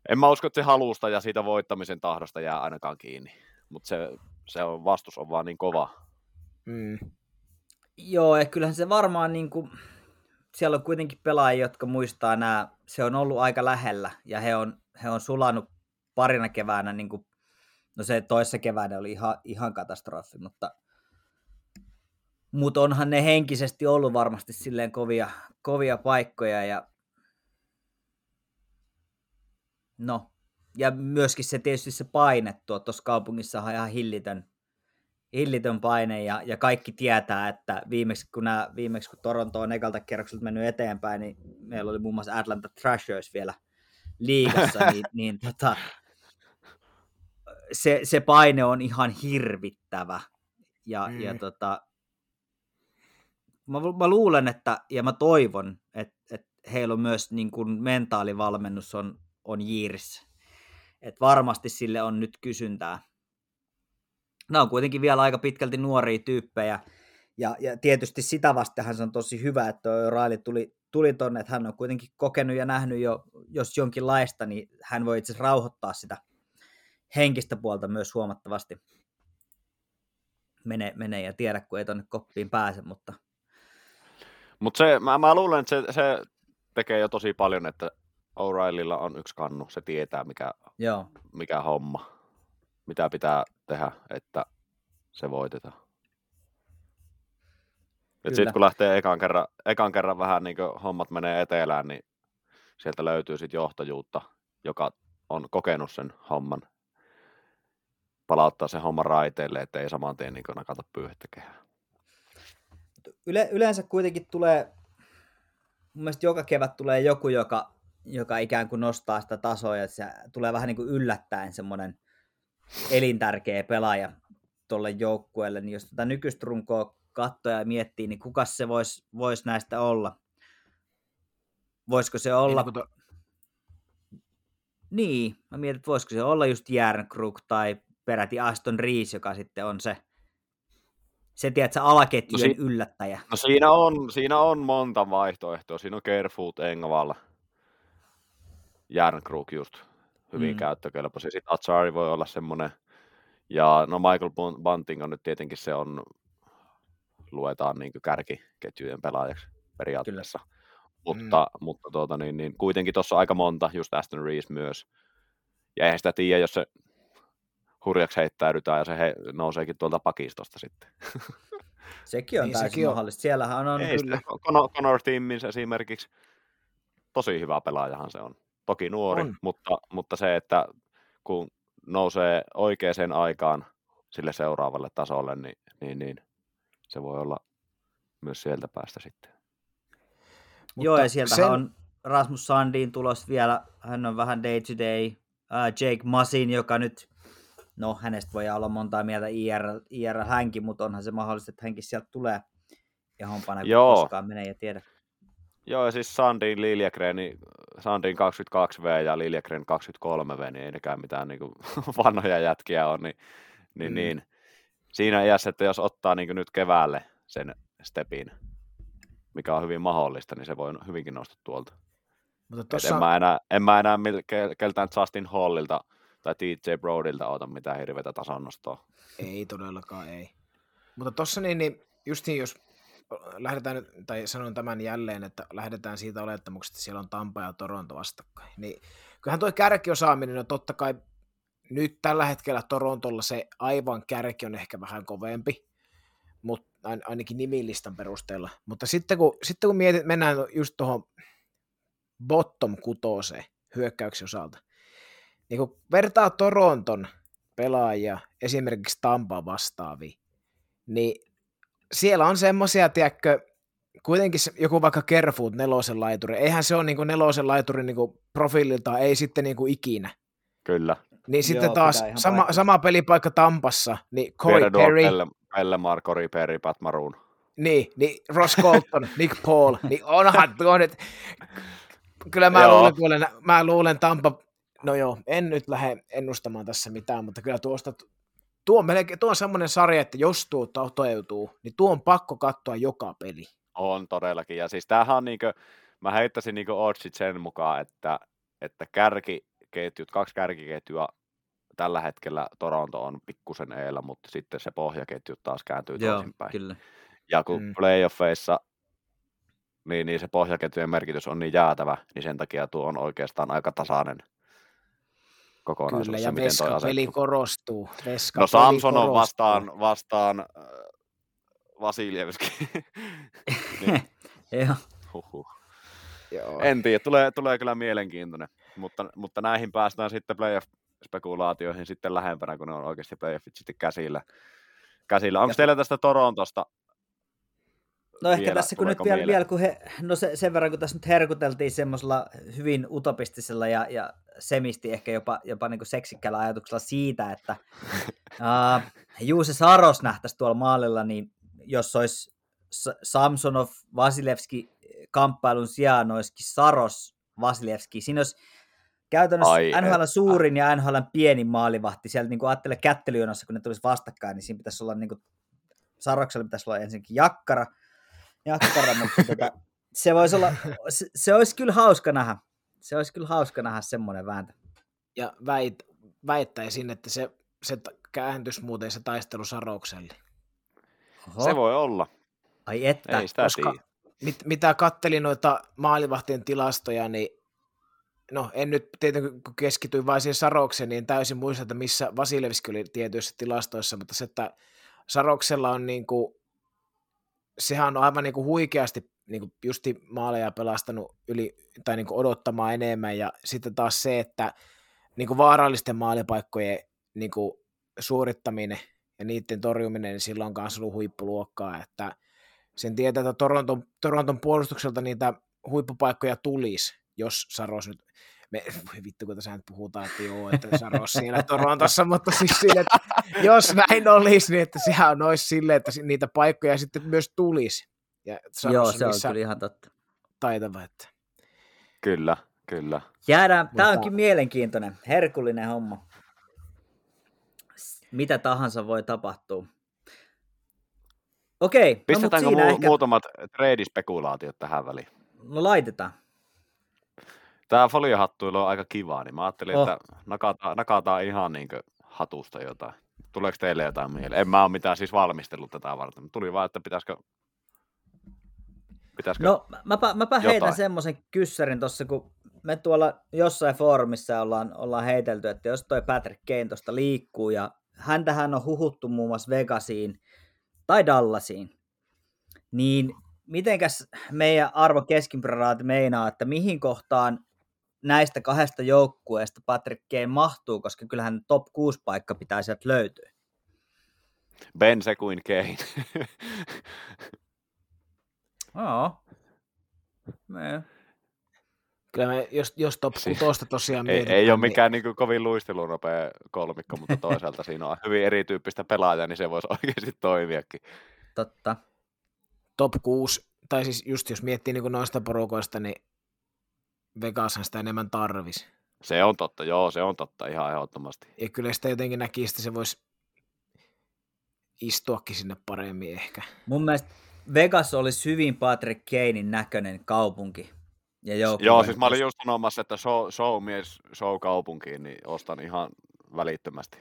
En mä usko, että se halusta ja siitä voittamisen tahdosta jää ainakaan kiinni. Mutta se, se on, vastus on vaan niin kova. Mm. Joo, ja kyllähän se varmaan niin kuin, siellä on kuitenkin pelaajia, jotka muistaa nämä, se on ollut aika lähellä, ja he on, he on sulanut parina keväänä, niin kuin, no se toissa keväänä oli ihan, ihan katastrofi, mutta, mutta onhan ne henkisesti ollut varmasti silleen kovia, kovia paikkoja, ja no, ja myöskin se tietysti se paine tuossa kaupungissa on ihan hillitön, hillitön paine ja, ja kaikki tietää, että viimeksi kun, nämä, viimeksi kun Toronto on ekalta kerrokselta mennyt eteenpäin, niin meillä oli muun muassa Atlanta Thrashers vielä liigassa, niin, niin tota, se, se paine on ihan hirvittävä. Ja, Mm. ja tota, mä, mä, luulen, että, ja mä toivon, että, että heillä on myös niin kuin mentaalivalmennus on, on jiirissä. Et varmasti sille on nyt kysyntää. Nämä on kuitenkin vielä aika pitkälti nuoria tyyppejä, ja, ja tietysti sitä vastenhan se on tosi hyvä, että Raili tuli, tuli tonne, että hän on kuitenkin kokenut ja nähnyt jo, jos jonkinlaista, niin hän voi itse asiassa rauhoittaa sitä henkistä puolta myös huomattavasti. Mene, mene ja tiedä, kun ei tonne koppiin pääse, mutta Mutta se, mä, mä luulen, että se, se tekee jo tosi paljon, että O'Reillylla on yksi kannu, se tietää mikä, joo, mikä homma, mitä pitää tehdä, että se voitetaan. Sitten kun lähtee ekan kerran, ekan kerran vähän niin hommat menee etelään, niin sieltä löytyy sitten johtajuutta, joka on kokenut sen homman, palauttaa sen homman raiteille, ettei saman tien niin nakata pyyhettä kehää. Yle, yleensä kuitenkin tulee, mun mielestä joka kevät tulee joku, joka, joka ikään kuin nostaa sitä tasoa, ja se tulee vähän niin kuin yllättäen semmoinen elintärkeä pelaaja tuolle joukkueelle, niin jos tätä nykyistä runkoa katsoo ja miettii, niin kuka se voisi vois näistä olla? Voisiko se olla... Niin, to... niin, mä mietin, että voisiko se olla just Järnkruk tai peräti Aston Rees, joka sitten on se se tiedät, alaketjujen no, si- yllättäjä. No siinä on, siinä on monta vaihtoehtoa. Siinä on Kerfoot, Engvall, Järnkruk just hyvin mm. käyttökelpoisia. Sitten Atsari voi olla semmoinen. Ja no Michael Bunting on nyt tietenkin se on, luetaan niin kärkiketjujen pelaajaksi periaatteessa. Kyllä. Mutta, mm. mutta tuota, niin, niin, kuitenkin tuossa aika monta, just Aston Rees myös. Ja eihän sitä tiedä, jos se hurjaksi heittäydytään ja se he, nouseekin tuolta pakistosta sitten. Sekin on niin, täysin sekin mahdollista. On. Siellähän on... Ei kyllä. Conor, Conor Timmins esimerkiksi, tosi hyvä pelaajahan se on. Toki nuori, on. Mutta, mutta se, että kun nousee oikeaan aikaan sille seuraavalle tasolle, niin, niin, niin se voi olla myös sieltä päästä sitten. Mutta Joo, ja sieltä sen... on Rasmus Sandin tulos vielä, hän on vähän day to day. Uh, Jake Masin, joka nyt no hänestä voi olla montaa mieltä IR, IR hänkin, mutta onhan se mahdollista, että hänkin sieltä tulee kun Joo. koskaan menee ja tiedä. Joo, ja siis Sandin Liljegren, niin Sandin 22V ja Liljegren 23V, niin ei nekään mitään niin kuin, vanhoja jätkiä on, niin, niin, mm. niin siinä iässä, että jos ottaa niin nyt keväälle sen stepin, mikä on hyvin mahdollista, niin se voi hyvinkin nousta tuolta. Mutta tossa... en, mä enää, en mä enää keltään Justin Hallilta tai TJ Brodilta ota mitään hirveätä tasannostoa. Ei todellakaan, ei. Mutta tossa niin, niin justiin jos lähdetään, tai sanon tämän jälleen, että lähdetään siitä olettamuksesta, että siellä on Tampa ja Toronto vastakkain, niin kyllähän tuo kärkiosaaminen on totta kai nyt tällä hetkellä Torontolla se aivan kärki on ehkä vähän kovempi, mutta ainakin nimilistan perusteella. Mutta sitten kun, sitten kun mietit, mennään just tuohon bottom kutoseen hyökkäyksen osalta, niin kun vertaa Toronton pelaajia esimerkiksi Tampa vastaaviin, niin siellä on semmoisia, tiedätkö, kuitenkin joku vaikka Kerfoot nelosen laituri, eihän se ole niin nelosen laituri niin profiililtaan, ei sitten niin ikinä. Kyllä. Niin sitten Joo, taas sama, sama pelipaikka Tampassa, niin Corey Perry. Pelle, Markori, Perry, Pat Maroon. Niin, niin Ross Colton, Nick Paul, niin onhan tuo nyt, kyllä mä luulen, luulen, mä luulen Tampa No joo, en nyt lähde ennustamaan tässä mitään, mutta kyllä tuosta, tuo on, melkein, tuo on semmoinen sarja, että jos tuo toteutuu, niin tuo on pakko katsoa joka peli. On todellakin, ja siis tämähän on niinkö, mä heittäisin niinkö oddsit sen mukaan, että, että kärkiketjut, kaksi kärkiketjua tällä hetkellä Toronto on pikkusen eellä, mutta sitten se pohjaketju taas kääntyy Joo, toisinpäin. Kyllä. Ja kun mm. playoffeissa niin, niin se pohjaketjujen merkitys on niin jäätävä, niin sen takia tuo on oikeastaan aika tasainen kokonaisuus. Kyllä, ja veskapeli korostuu. Veska no Samson on vastaan, vastaan äh, Vasiljevski. niin. Joo. Huhhuh. Joo. En tiedä, tulee, tulee kyllä mielenkiintoinen, mutta, mutta näihin päästään sitten playoff-spekulaatioihin sitten lähempänä, kun ne on oikeasti playoffit sitten käsillä. käsillä. Onko teillä tästä Torontosta No ehkä vielä, tässä kun nyt vielä, mieleen? vielä kun he, no se, sen verran kun tässä nyt herkuteltiin semmoisella hyvin utopistisella ja, ja semisti ehkä jopa, jopa niin kuin seksikkäällä ajatuksella siitä, että uh, Juuse Saros nähtäisi tuolla maalilla, niin jos olisi Samsonov Vasilevski kamppailun sijaan olisikin Saros Vasilevski, siinä olisi käytännössä Ai NHL suurin ja NHL pienin maalivahti. Siellä niin kuin ajattele kättelyjonossa, kun ne tulisi vastakkain, niin siinä pitäisi olla niin kuin, Saroksella pitäisi olla ensinnäkin jakkara, jakkara mutta tota, se, voisi olla, se, se, olisi kyllä hauska nähdä. Se olisi kyllä hauska nähdä semmoinen vääntö. Ja väit, väittäisin, että se, se kääntyisi muuten se taistelu Sarokselle. Oho. Se voi olla. Ai että. Ei sitä koska- tiedä. Mit, mitä kattelin noita maalivahtien tilastoja, niin no en nyt tietenkin kun keskityin vain siihen Sarokseen, niin en täysin muista, että missä Vasilevski oli tietyissä tilastoissa, mutta se, että Saroksella on niin kuin, sehän on aivan niin kuin huikeasti niin kuin justi maaleja pelastanut yli, tai niin kuin odottamaan enemmän, ja sitten taas se, että niin kuin vaarallisten maalipaikkojen niin kuin suorittaminen ja niiden torjuminen, niin silloin on myös ollut huippuluokkaa, että sen tietää, että Toronton, Toronton puolustukselta niitä huippupaikkoja tulisi, jos Saros nyt, me, voi vittu kun tässä nyt puhutaan, että joo, että Saros siellä Torontossa, mutta siis sille, että jos näin olisi, niin että sehän olisi silleen, että niitä paikkoja sitten myös tulisi. Ja Saros Joo, se on kyllä ihan totta. taitava, että Kyllä, kyllä. Jäädään, tämä Mutta- onkin mielenkiintoinen, herkullinen homma. Mitä tahansa voi tapahtua. Okei, no, Pistetäänkö siinä mu- ehkä... muutamat trade-spekulaatiot tähän väliin? No laitetaan. Tämä foliohattuilu on aika kiva, niin mä ajattelin, Oh. että nakataan, nakataan ihan niin hatusta jotain. Tuleeko teille jotain mieleen? En mä ole mitään siis valmistellut tätä varten. mutta Tuli vaan, että pitäisikö... pitäisikö... No mäpä, mäpä heitän semmoisen kyssärin tuossa, kun me tuolla jossain foorumissa ollaan, ollaan heitelty, että jos toi Patrick Kane tuosta liikkuu, ja häntähän on huhuttu muun muassa Vegasiin tai Dallasiin, niin mitenkäs meidän arvo keskimääräraati meinaa, että mihin kohtaan näistä kahdesta joukkueesta Patrick Kane mahtuu, koska kyllähän top 6 paikka pitää sieltä löytyä. Ben Sekuin Kane. Joo. Me. kyllä me, jos, jos top Si- 6 tosiaan ei, mietitään, ei ole niin mikään niin kovin luistelunopea kolmikko, mutta toisaalta siinä on hyvin erityyppistä pelaajaa, niin se voisi oikeasti toimiakin. Totta. top 6, tai siis just jos miettii niin noista porukoista, niin Vegashan sitä enemmän tarvis. Se on totta, joo, se on totta ihan ehdottomasti. Ja kyllä sitä jotenkin näkisi, että se voisi istuakin sinne paremmin ehkä. Mun mielestä Vegas olisi hyvin Patrick Kanein näköinen kaupunki. Ja joukkue. Joo, siis mä olin just sanomassa, että show, showmies show kaupunkiin, niin ostan ihan välittömästi.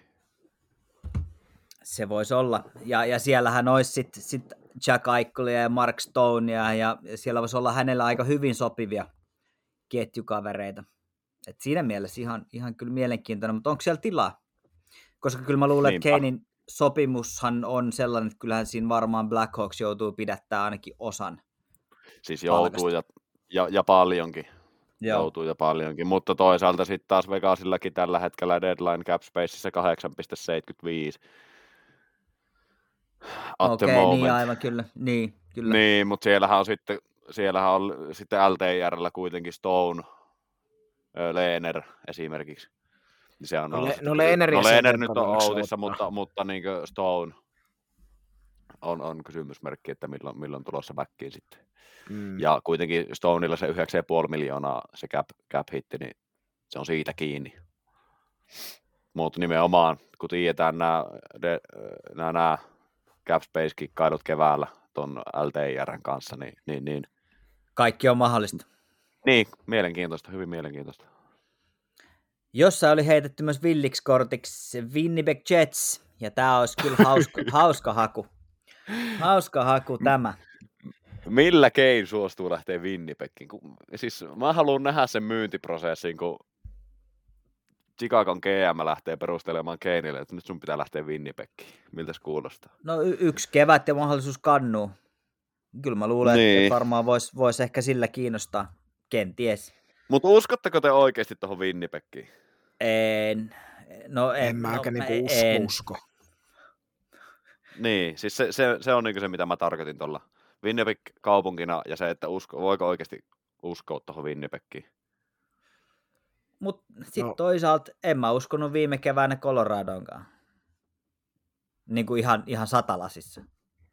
Se voisi olla. Ja, ja siellähän olisi sitten sit Jack Aikolia ja Mark Stonea, ja, ja siellä voisi olla hänellä aika hyvin sopivia ketjukavereita. Et siinä mielessä ihan, ihan kyllä mielenkiintoinen, mutta onko siellä tilaa? Koska kyllä mä luulen, että Niinpä. Kanein sopimushan on sellainen, että kyllähän siinä varmaan Blackhawks joutuu pidättää ainakin osan. Siis joutuu ja, ja, ja paljonkin. Joo. Joutuu ja paljonkin. Mutta toisaalta sitten taas Vegasillakin tällä hetkellä deadline cap spaceissa 8,75. At Okei, moment. niin aivan kyllä. Niin, kyllä. Niin, mutta siellähän on sitten, siellähän on sitten LTIRllä kuitenkin Stone, ö, Lehner esimerkiksi. Niin se on No sitten no ja no Lehner sen nyt on outissa, mutta, mutta niin Stone on, on kysymysmerkki, että milloin, milloin tulossa backiin sitten. Mm. Ja kuitenkin Stoneilla se 9,5 miljoonaa se cap, cap hitti, niin se on siitä kiinni. Mutta nimenomaan, kun tiedetään nämä, de, nämä, nämä cap space kikkailut keväällä ton LTIRn kanssa, niin, niin, niin, Kaikki on mahdollista. niin, mielenkiintoista, hyvin mielenkiintoista. Jossa oli heitetty myös villiksi kortiksi Winnipeg Jets, ja tämä olisi kyllä hauska, hauska haku. Hauska haku tämä. Millä Kane suostuu lähteä Winnipegiin? Kun, siis mä haluan nähdä sen myyntiprosessin, kun Chicagon GM lähtee perustelemaan Kaneille, että nyt sun pitää lähteä Winnipegiin. Miltä se kuulostaa? No y- yksi kevät ja mahdollisuus kannuu. Kyllä mä luulen, Niin. että varmaan voisi vois ehkä sillä kiinnostaa. Kenties. Mutta uskotteko te oikeasti tuohon Winnipegiin? En. No en, en mä no, niinku en. usko, usko. Niin, siis se, se, se on niinku se, mitä mä tarkoitin tuolla Winnipeg kaupunkina ja se, että usko, voiko oikeasti uskoa tuohon Winnipegiin. Mutta sitten No. no. toisaalta en mä uskonut viime keväänä Coloradonkaan. Niin kuin ihan, ihan satalasissa.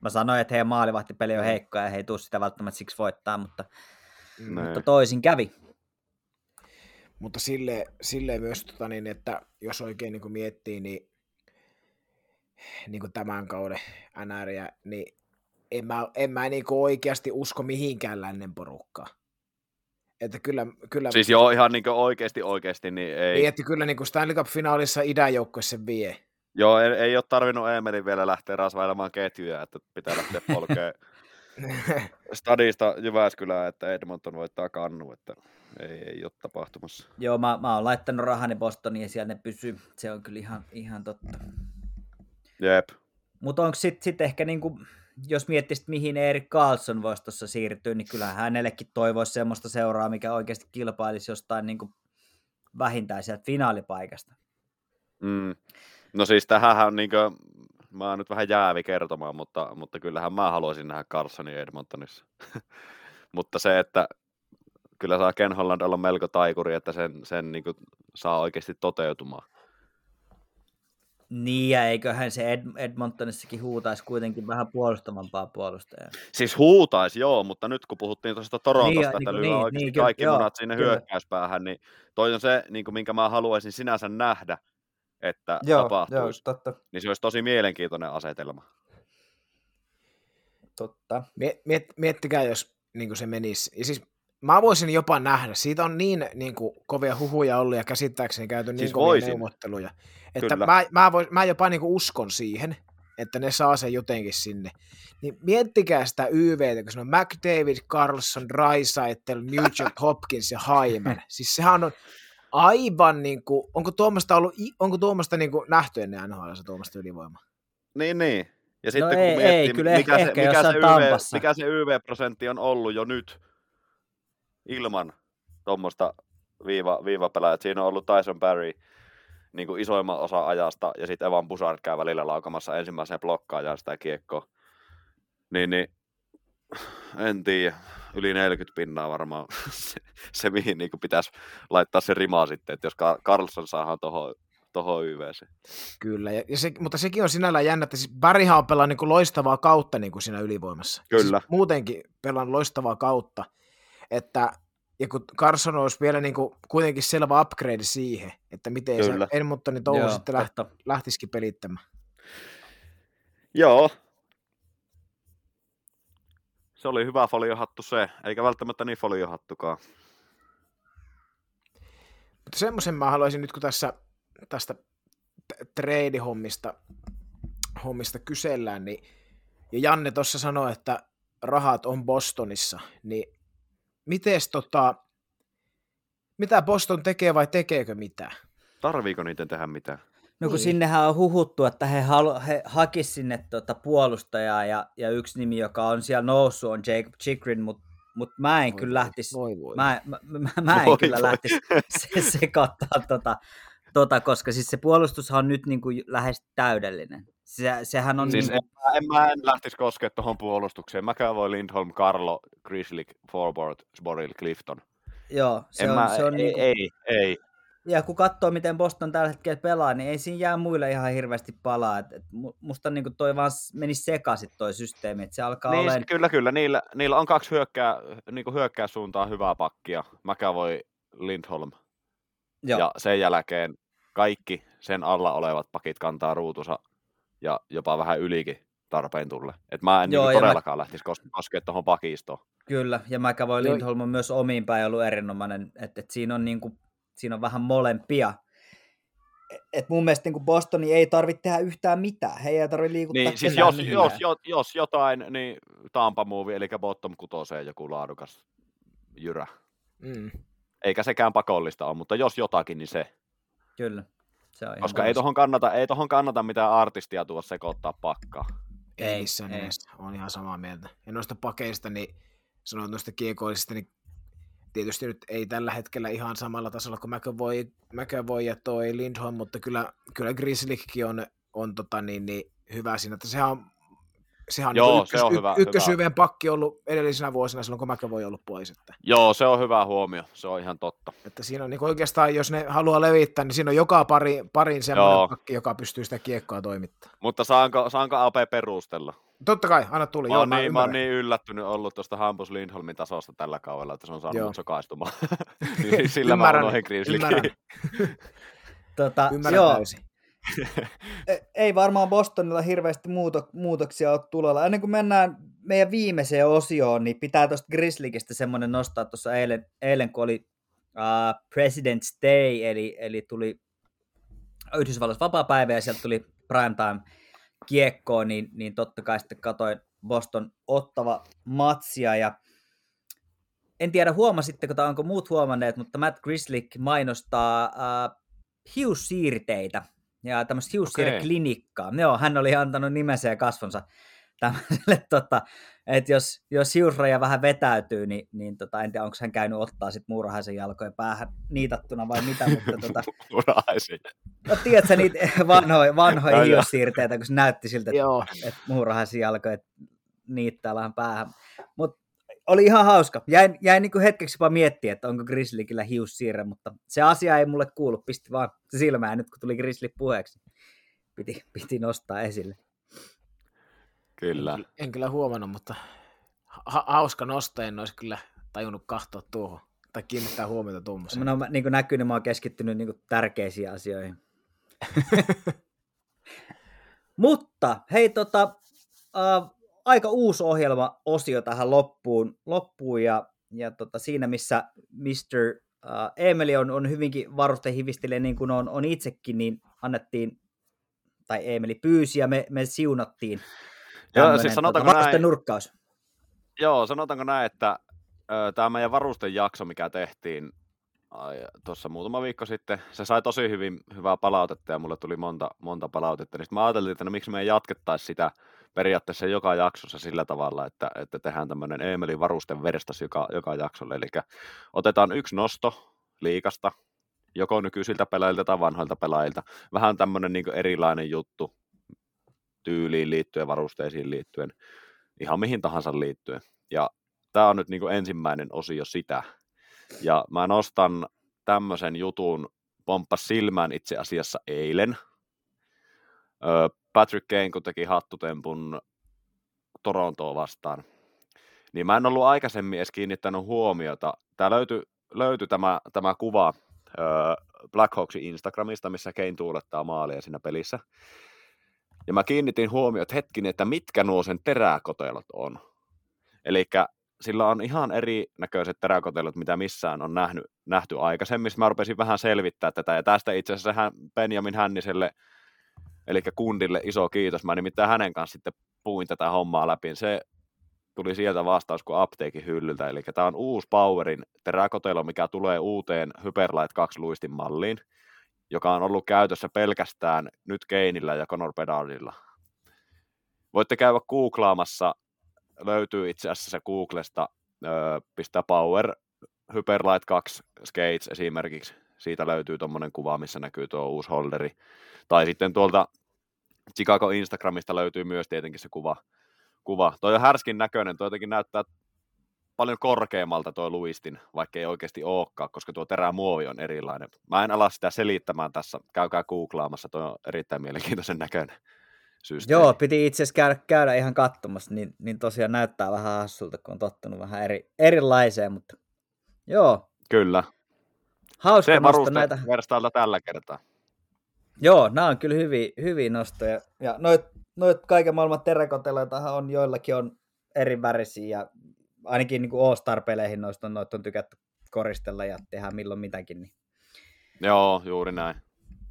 Mä sanoin, että heidän maalivahtipeli on heikko ja he ei tule sitä välttämättä siksi voittaa, mutta, Mm. Mutta toisin kävi. Mutta sille, silleen myös, tota, niin, että jos oikein niin kuin miettii, niin, niin kuin tämän kauden NRiä, niin en mä, en mä niin kuin oikeasti usko mihinkään lännen porukkaan. Että kyllä, kyllä, Siis joo, ihan niin oikeasti oikeasti, niin ei. niin, että kyllä niin kuin Stanley Cup-finaalissa idän sen vie. Joo, ei, ei ole tarvinnut Emelin vielä lähteä rasvailemaan ketjuja, että pitää lähteä polkea stadista Jyväskylään, että Edmonton voittaa kannu, että ei, ei ole tapahtumassa. Joo, mä, mä oon laittanut rahani Bostoniin ja siellä ne pysyy. Se on kyllä ihan, ihan totta. Jep. Mutta onko sitten sit ehkä, niinku, jos miettisit, mihin Erik Carlson voisi tuossa siirtyä, niin kyllähän hänellekin toivoisi semmoista seuraa, mikä oikeasti kilpailisi jostain niinku vähintään sieltä finaalipaikasta. Mm. No siis tähän on niinkö, mä oon nyt vähän jäävi kertomaan, mutta, mutta kyllähän mä haluaisin nähdä Carsonin Edmontonissa. mutta se, että kyllä saa Ken Holland olla melko taikuri, että sen, sen niin saa oikeasti toteutumaan. Niin, ja eiköhän se Ed- Edmontonissakin huutaisi kuitenkin vähän puolustavampaa puolustajaa. Siis huutaisi joo, mutta nyt kun puhuttiin tuosta Torontosta, Niin, että niin, lyö niin, oikeasti niin, kaikki joo, munat sinne kyllä. hyökkäyspäähän, niin toi on se, niin kuin, minkä mä haluaisin sinänsä nähdä, että Joo, joo, tapahtuisi. totta. Niin se olisi tosi mielenkiintoinen asetelma. totta. Miet, miet, miettikää, jos niin kuin se menisi. Ja siis mä voisin jopa nähdä, siitä on niin, niin kuin, kovia huhuja ollut ja käsittääkseni käyty niin Siis kovia voisin. neuvotteluja, että Kyllä. mä, mä, vois, mä jopa niin kuin uskon siihen, että ne saa sen jotenkin sinne. Niin miettikää sitä YVtä, kun se on McDavid, Carlson, Drysaitel, Nugent Hopkins ja Hyman. Siis sehän on aivan niin kuin, onko tuommoista, ollut, onko tuommoista niin kuin nähty ennen NHL tuommoista ylivoimaa? Niin, niin. Ja sitten No kun ei- miettii, ei, kyllä mikä, ehkä- se, ehkä mikä, se YV, mikä se YV-prosentti on ollut jo nyt ilman tuommoista viiva, viivapelaa. Siinä on ollut Tyson Barry niin kuin isoimman osa ajasta, ja sitten Evan Bussard käy välillä laukamassa ensimmäiseen blokkaajaan sitä kiekkoa. Niin, niin en tiedä, yli 40 pinnaa varmaan se, se mihin niin pitäisi laittaa se rima sitten, että jos Carlson saadaan tuohon toho YVC. Kyllä, ja, ja se, mutta sekin on sinällään jännä, että siis Barryhan on pelannut niin loistavaa kautta niin kuin siinä ylivoimassa. Kyllä. Siis muutenkin pelannut loistavaa kautta, että ja kun Carson olisi vielä niin kuin kuitenkin selvä upgrade siihen, että miten Kyllä. se Edmontonin touhu sitten läht, lähtisikin pelittämään. Joo. Se oli hyvä foliohattu se, eikä välttämättä niin foliohattukaan. Mutta semmoisen mä haluaisin nyt, kun tässä tästä t- trade-hommista hommista kysellään, niin ja Janne tuossa sanoi, että rahat on Bostonissa, niin mites tota, mitä Boston tekee vai tekeekö mitään? Tarviiko niiden tehdä mitään? No kun Niin. sinnehän on huhuttu, että he, halu, he hakis sinne tuota puolustajaa ja, ja yksi nimi, joka on siellä noussut, on Jacob Chikrin, mutta mut mä en Voi kyllä lähtisi, Voi voi. mä, mä, mä, mä en Voi kyllä voi. lähtisi se, sekoittaa tota, tota, koska siis se puolustushan on nyt niin kuin lähes täydellinen. Se, sehän on Siis niin en, mä- en, mä en lähtisi koskemaan tuohon puolustukseen. Mäkään voi Lindholm, Carlo, Grizzly, Forward, Sporil, Clifton. joo, se en on, mä, se on ei, niin kuin, ei, ei. Ja kun katsoo, miten Boston tällä hetkellä pelaa, niin ei siinä jää muille ihan hirveästi palaa. Et, et mu- musta niin kuin toi vaan meni sekaisin toi systeemi, että se alkaa Niin, olemaan... kyllä, kyllä. Niillä, niillä on kaksi hyökkää, niin hyökkää suuntaan hyvää pakkia. McAvoy, Lindholm. Joo. Ja sen jälkeen kaikki sen alla olevat pakit kantaa ruutunsa ja jopa vähän ylikin tarpeen tulle. Et mä en Joo, niin ja mä- todellakaan lähtisi kos- koskemaan tuohon pakistoon. Kyllä, ja McAvoy Joo. Lindholm on myös omiin päin ollut erinomainen, että et siinä, on niinku, siinä on vähän molempia. Et- Et mun mielestä niinku Bostoni ei tarvitse tehdä yhtään mitään, he ei tarvitse liikuttaa Niin, siis jos, millään. jos, jos, jos, jotain, niin Tampa Move, eli bottom kutoseen joku laadukas jyrä. Mm. Eikä sekään pakollista ole, mutta jos jotakin, niin se. Kyllä, se on Koska ei tohon kannata, ei tohon kannata mitään artistia tuoda sekoittaa pakkaa. Ei, Ei, missään nimessä, on ihan samaa mieltä. Ja noista pakeista, niin sanoit noista kiekoisista, niin tietysti nyt ei tällä hetkellä ihan samalla tasolla kuin McAvoy, McAvoy ja toi Lindholm, mutta kyllä, kyllä Grizzlykin on, on tota niin, niin hyvä siinä, että sehän on Sehän on Joo, niin ykkös, se on hyvä- y- ykkösyyvien pakki ollut edellisenä vuosina silloin, kun McAvoy ollut pois. Että, Joo, se on hyvä huomio, se on ihan totta. että siinä on niin oikeastaan, jos ne haluaa levittää, niin siinä on joka pari, parin semmoinen Joo. pakki, joka pystyy sitä kiekkoa toimittamaan. Mutta saanko, saanko AP perustella? Totta kai, anna tuli. Mä Joo, oon, mä niin, mä oon niin yllättynyt ollut tuosta Hampus Lindholmin tasosta tällä kaudella, että se on saanut sokaistumaan. Niin Sillä mä Ymmärrän, unohdin Grizzlykin. ymmärrän. Tota, Ymmärrän joo, täysin. e- ei varmaan Bostonilla hirveästi muuto, muutoksia ole tulolla. Ennen kuin mennään meidän viimeiseen osioon, niin pitää tuosta Grizzlykistä semmoinen nostaa tuossa eilen, eilen, kun oli uh, President's Day, eli, eli tuli Yhdysvalloissa vapaa-päivä ja sieltä tuli primetime kiekkoon, niin, niin totta kai sitten katoin Boston ottava matsia ja en tiedä huomasitteko tai onko muut huomanneet, mutta Matt Grizzlick mainostaa uh, hiussiirteitä ja tämmöistä hiussiirreklinikkaa. Joo, hän oli antanut nimensä ja kasvonsa tämmöiselle, tota, että jos, jos hiusraja vähän vetäytyy, niin, niin tota, en tiedä, onko hän käynyt ottaa sit muurahaisen jalkojen päähän niitattuna vai mitä, mutta tota, no, tiedätkö niitä vanhoja, vanhoja hiussiirteitä, kun se näytti siltä, että että muurahaisen jalkoja niittää vähän päähän. Mutta oli ihan hauska. Jäin, jäin niin hetkeksi jopa miettiä, että onko Grizzlykillä hiussiirre, mutta se asia ei mulle kuulu. Pisti vaan silmään nyt, kun tuli Grizzly puheeksi. Piti, piti nostaa esille. Kyllä. En, en kyllä huomannut, mutta ha- hauska nosto, en olisi kyllä tajunnut katsoa tuohon tai kiinnittää huomiota tuommoiseen. No, niin kuin näkyy, niin mä oon keskittynyt niin kuin tärkeisiin asioihin. Mutta hei, tota, äh, aika uusi ohjelma-osio tähän loppuun, loppuun ja, ja tota, siinä missä Mr. Äh, Emeli on, on hyvinkin varustehivistelee niin kuin on, on itsekin, niin annettiin, tai Emeli pyysi ja me, me siunattiin. Joo, siis sanotaanko tota, näin- nurkkaus. Joo, sanotaanko näin, että tämä meidän varustejakso, mikä tehtiin tuossa muutama viikko sitten, se sai tosi hyvin hyvää palautetta ja mulle tuli monta, monta palautetta. Niin mä ajattelin, että no, miksi me ei jatkettaisi sitä periaatteessa joka jaksossa sillä tavalla, että, että tehdään tämmöinen Eemelin varusten verstas joka, joka jaksolle. Eli otetaan yksi nosto liikasta, joko nykyisiltä pelaajilta tai vanhoilta pelaajilta. Vähän tämmöinen niin erilainen juttu tyyliin liittyen, varusteisiin liittyen, ihan mihin tahansa liittyen. Ja tämä on nyt niin ensimmäinen osio sitä. Ja mä nostan tämmöisen jutun, pomppas silmään itse asiassa eilen. Patrick Kane, kun teki hattutempun Torontoa vastaan, niin mä en ollut aikaisemmin edes kiinnittänyt huomiota. Tää löytyi, löytyi tämä, tämä kuva Blackhawksin Instagramista, missä Kane tuulettaa maalia siinä pelissä. Ja mä kiinnitin huomioon, että hetkinen, että mitkä nuo sen teräkotelot on. Eli sillä on ihan erinäköiset teräkotelot, mitä missään on nähnyt, nähty aikaisemmin. Mä rupesin vähän selvittää tätä, ja tästä itse asiassa hän, Benjamin Hänniselle, eli kundille iso kiitos. Mä nimittäin hänen kanssa sitten puin tätä hommaa läpi. Se tuli sieltä vastaus kuin apteekin hyllyltä. Eli tämä on uusi Powerin teräkotelo, mikä tulee uuteen Hyperlight 2 luistin malliin, joka on ollut käytössä pelkästään nyt Keinillä ja Conor Bedardilla. Voitte käydä googlaamassa, löytyy itse asiassa Googlesta, öö, pistää Power Hyperlight 2 Skates esimerkiksi, siitä löytyy tuommoinen kuva, missä näkyy tuo uusi holderi. Tai sitten tuolta Chicago Instagramista löytyy myös tietenkin se kuva. kuva. Toi on härskin näköinen, toi jotenkin näyttää paljon korkeammalta tuo luistin, vaikka ei oikeasti olekaan, koska tuo terämuovi on erilainen. Mä en ala sitä selittämään tässä, käykää googlaamassa, tuo on erittäin mielenkiintoisen näköinen systeemi. Joo, piti itse asiassa käydä, käydä ihan katsomassa, niin, niin tosiaan näyttää vähän hassulta, kun on tottunut vähän eri, erilaiseen, mutta joo, Kyllä. hauska Se nosto näitä. verstailta tällä kertaa. Joo, nämä on kyllä hyviä, hyviä nostoja. Ja noit, noit kaiken maailman teräkoteloitahan on, joillakin on eri värisiä ja ainakin niin All-Star-peleihin noista on, noita on tykätty koristella ja tehdä milloin mitäkin. Niin Joo, juuri näin.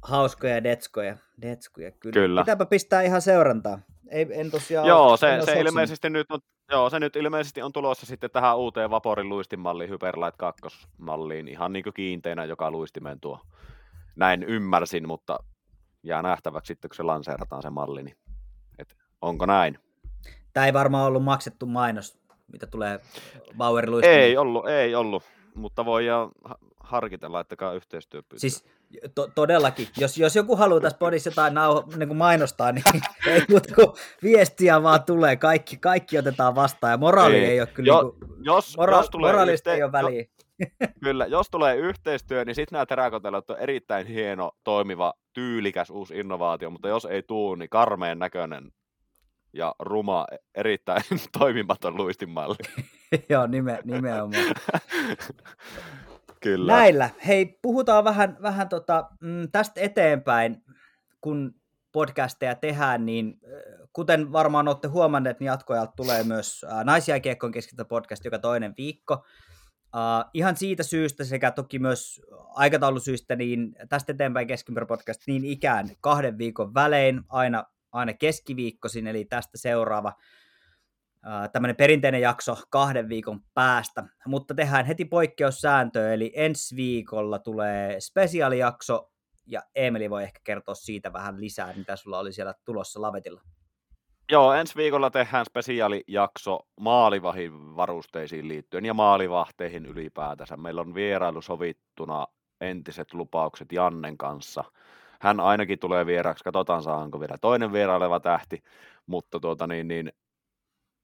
hauskoja detskoja, detskuja kyllä. Kyllä. Pitääpä pistää ihan seurantaa. Ei, en tosiaan Joo, en se, oo se ilmeisesti nyt on, joo, se nyt ilmeisesti on tulossa sitten tähän uuteen Vaporin luistinmalliin, Hyperlight 2 malliin, ihan niin kuin kiinteinä joka luistimeen tuo. Näin ymmärsin, mutta jää nähtäväksi sitten, kun se lanseerataan se malli, niin et, onko näin? Tämä ei varmaan ollut maksettu mainos, mitä tulee Bauer Ei ollut, ei ollut, mutta voidaan ha- harkita, laittakaa yhteistyöpyyntö. Siis To- todellakin. Jos, jos joku haluaa tässä podissa jotain nauho, niin kuin mainostaa, niin ei muuta kuin viestiä vaan tulee. Kaikki, kaikki otetaan vastaan ja moraali ei, ei ole kyllä... Jo, niin kuin, jos, mora- jos tulee moraalista yhte- ei ole väliä. Kyllä, jos tulee yhteistyö, niin sitten nämä teräkotelot on erittäin hieno, toimiva, tyylikäs uusi innovaatio, mutta jos ei tuu, niin karmeen näköinen ja ruma, erittäin toimimaton luistinmalli. Joo, nime, nimenomaan. Kyllä. Näillä. Hei, puhutaan vähän, vähän tota, mm, tästä eteenpäin, kun podcasteja tehdään, niin kuten varmaan olette huomanneet, niin jatkojalta tulee myös äh, naisjääkiekkoon keskittyvä podcast joka toinen viikko. Uh, ihan siitä syystä sekä toki myös aikataulusyistä, niin tästä eteenpäin Keskimper podcast niin ikään kahden viikon välein, aina, aina keskiviikkoisin, eli tästä seuraava tämmöinen perinteinen jakso kahden viikon päästä. Mutta tehdään heti poikkeussääntö, eli ensi viikolla tulee spesiaalijakso, ja Emeli voi ehkä kertoa siitä vähän lisää, mitä sulla oli siellä tulossa lavetilla. Joo, ensi viikolla tehdään spesiaalijakso maalivahin varusteisiin liittyen ja maalivahteihin ylipäätänsä. Meillä on vierailu sovittuna entiset lupaukset Jannen kanssa. Hän ainakin tulee vieraaksi, katsotaan saanko vielä toinen vieraileva tähti, mutta tuota niin, niin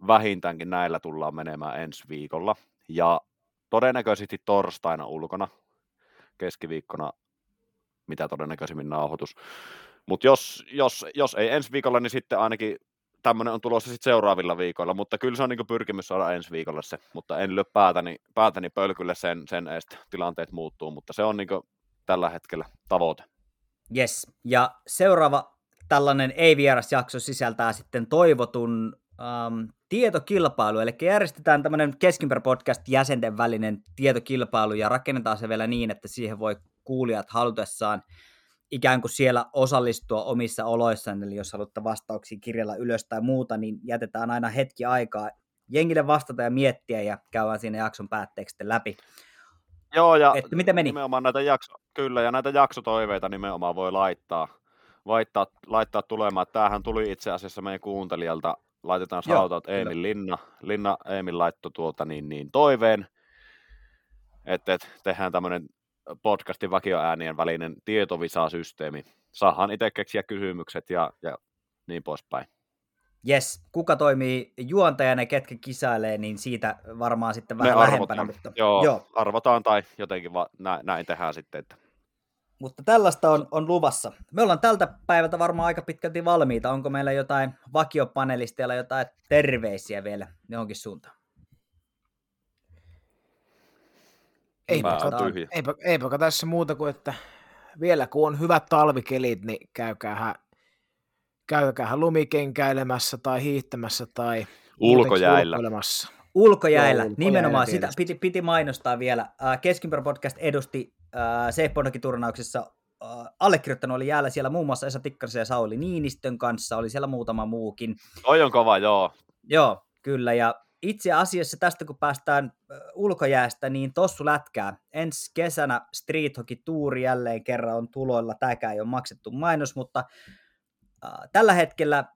vähintäänkin näillä tullaan menemään ensi viikolla. Ja todennäköisesti torstaina ulkona, keskiviikkona mitä todennäköisimmin nauhoitus. Mutta jos, jos, jos ei ensi viikolla, niin sitten ainakin tämmöinen on tulossa sitten seuraavilla viikoilla, mutta kyllä se on niin pyrkimys saada ensi viikolla se, mutta en lyö päätäni, päätäni pölkylle sen, sen eest tilanteet muuttuu, mutta se on niin tällä hetkellä tavoite. Yes, ja seuraava tällainen ei-vierasjakso sisältää sitten toivotun um, tietokilpailu, eli järjestetään tämmöinen Keskimper podcast jäsenten välinen tietokilpailu ja rakennetaan se vielä niin, että siihen voi kuulijat halutessaan ikään kuin siellä osallistua omissa oloissaan, eli jos haluatte vastauksia kirjalla ylös tai muuta, niin jätetään aina hetki aikaa jengille vastata ja miettiä ja käydään siinä jakson päätteeksi läpi. Joo, ja että miten meni? nimenomaan näitä jakso, kyllä, ja näitä jaksotoiveita nimenomaan voi laittaa, laittaa, laittaa tulemaan. Tämähän tuli itse asiassa meidän kuuntelijalta, laitetaan shoutout Eemil Linna. Linna Eemil laittoi tuolta niin, niin toiveen, että et, tehdään tämmöinen podcastin vakioäänien välinen tietovisasysteemi. Saahan itse keksiä kysymykset ja, ja niin poispäin. Yes, kuka toimii juontajana ja ketkä kisailee, niin siitä varmaan sitten vähän Me lähempänä. Mutta... Joo, joo, arvotaan tai jotenkin va- näin, näin tehdään sitten. Että... Mutta tällaista on, on luvassa. Me ollaan tältä päivältä varmaan aika pitkälti valmiita. Onko meillä jotain vakiopanelisteilla jotain terveisiä vielä johonkin suuntaan? Eipä, eipä, eipä tässä muuta kuin, että vielä kun on hyvät talvikelit, niin käykäähän, käykäähän lumikenkäilemässä tai hiihtämässä tai ulkojäillä. Ulkojäillä, Joo, nimenomaan. Sitä piti, piti mainostaa vielä. Keskimpero podcast edusti äh, turnauksessa äh, allekirjoittanut oli jäällä siellä muun muassa Esa Tikkarisen ja Sauli Niinistön kanssa, oli siellä muutama muukin. Oi on kova, joo. Joo, kyllä, ja itse asiassa tästä kun päästään ulkojäästä, niin tossu lätkää. Ensi kesänä Street Hockey Tour jälleen kerran on tuloilla. Tämäkään ei ole maksettu mainos, mutta tällä hetkellä äh,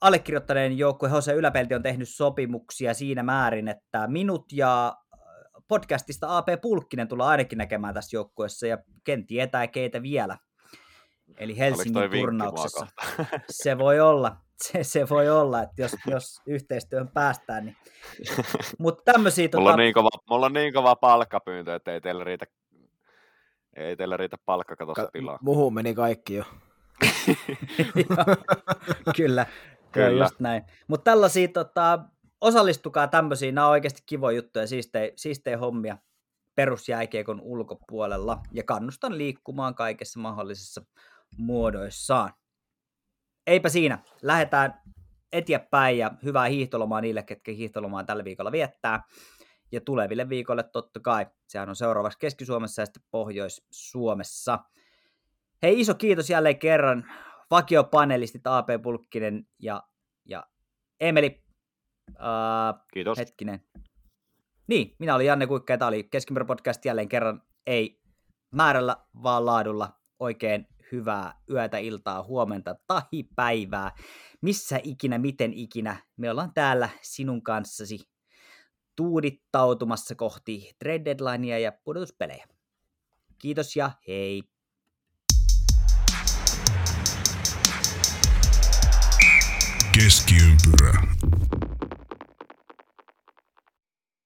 allekirjoittaneen joukkue Jose Yläpelti on tehnyt sopimuksia siinä määrin, että minut ja podcastista AP Pulkkinen tulee ainakin näkemään tässä joukkueessa ja ken tietää keitä vielä. Eli Helsingin turnauksessa. Se voi olla se, se voi olla, että jos, jos yhteistyön päästään. Niin. Mutta tämmöisiä... Mulla, tota... on niin kova, mulla on niin kova palkkapyyntö, että ei teillä riitä, ei teillä riitä palkkakatossa Ka- tilaa. Muhun meni kaikki jo. Kyllä, Kyllä. just näin. Mutta tällaisia, tota, osallistukaa tämmöisiin, nämä on oikeasti kivoja juttuja, siistejä, siistejä hommia perusjääkiekon ulkopuolella ja kannustan liikkumaan kaikessa mahdollisissa muodoissaan eipä siinä. Lähdetään eteenpäin ja hyvää hiihtolomaa niille, ketkä hiihtolomaa tällä viikolla viettää. Ja tuleville viikolle totta kai. Sehän on seuraavaksi Keski-Suomessa ja sitten Pohjois-Suomessa. Hei, iso kiitos jälleen kerran vakiopanelistit AP Pulkkinen ja, ja Emeli. Uh, kiitos. Hetkinen. Niin, minä olin Janne Kuikka ja tämä oli Keskimpero podcast jälleen kerran. Ei määrällä, vaan laadulla. Oikein hyvää yötä, iltaa, huomenta tai päivää. Missä ikinä, miten ikinä. Me ollaan täällä sinun kanssasi tuudittautumassa kohti trade deadlinea ja pudotuspelejä. Kiitos ja hei! Keskiympyrä.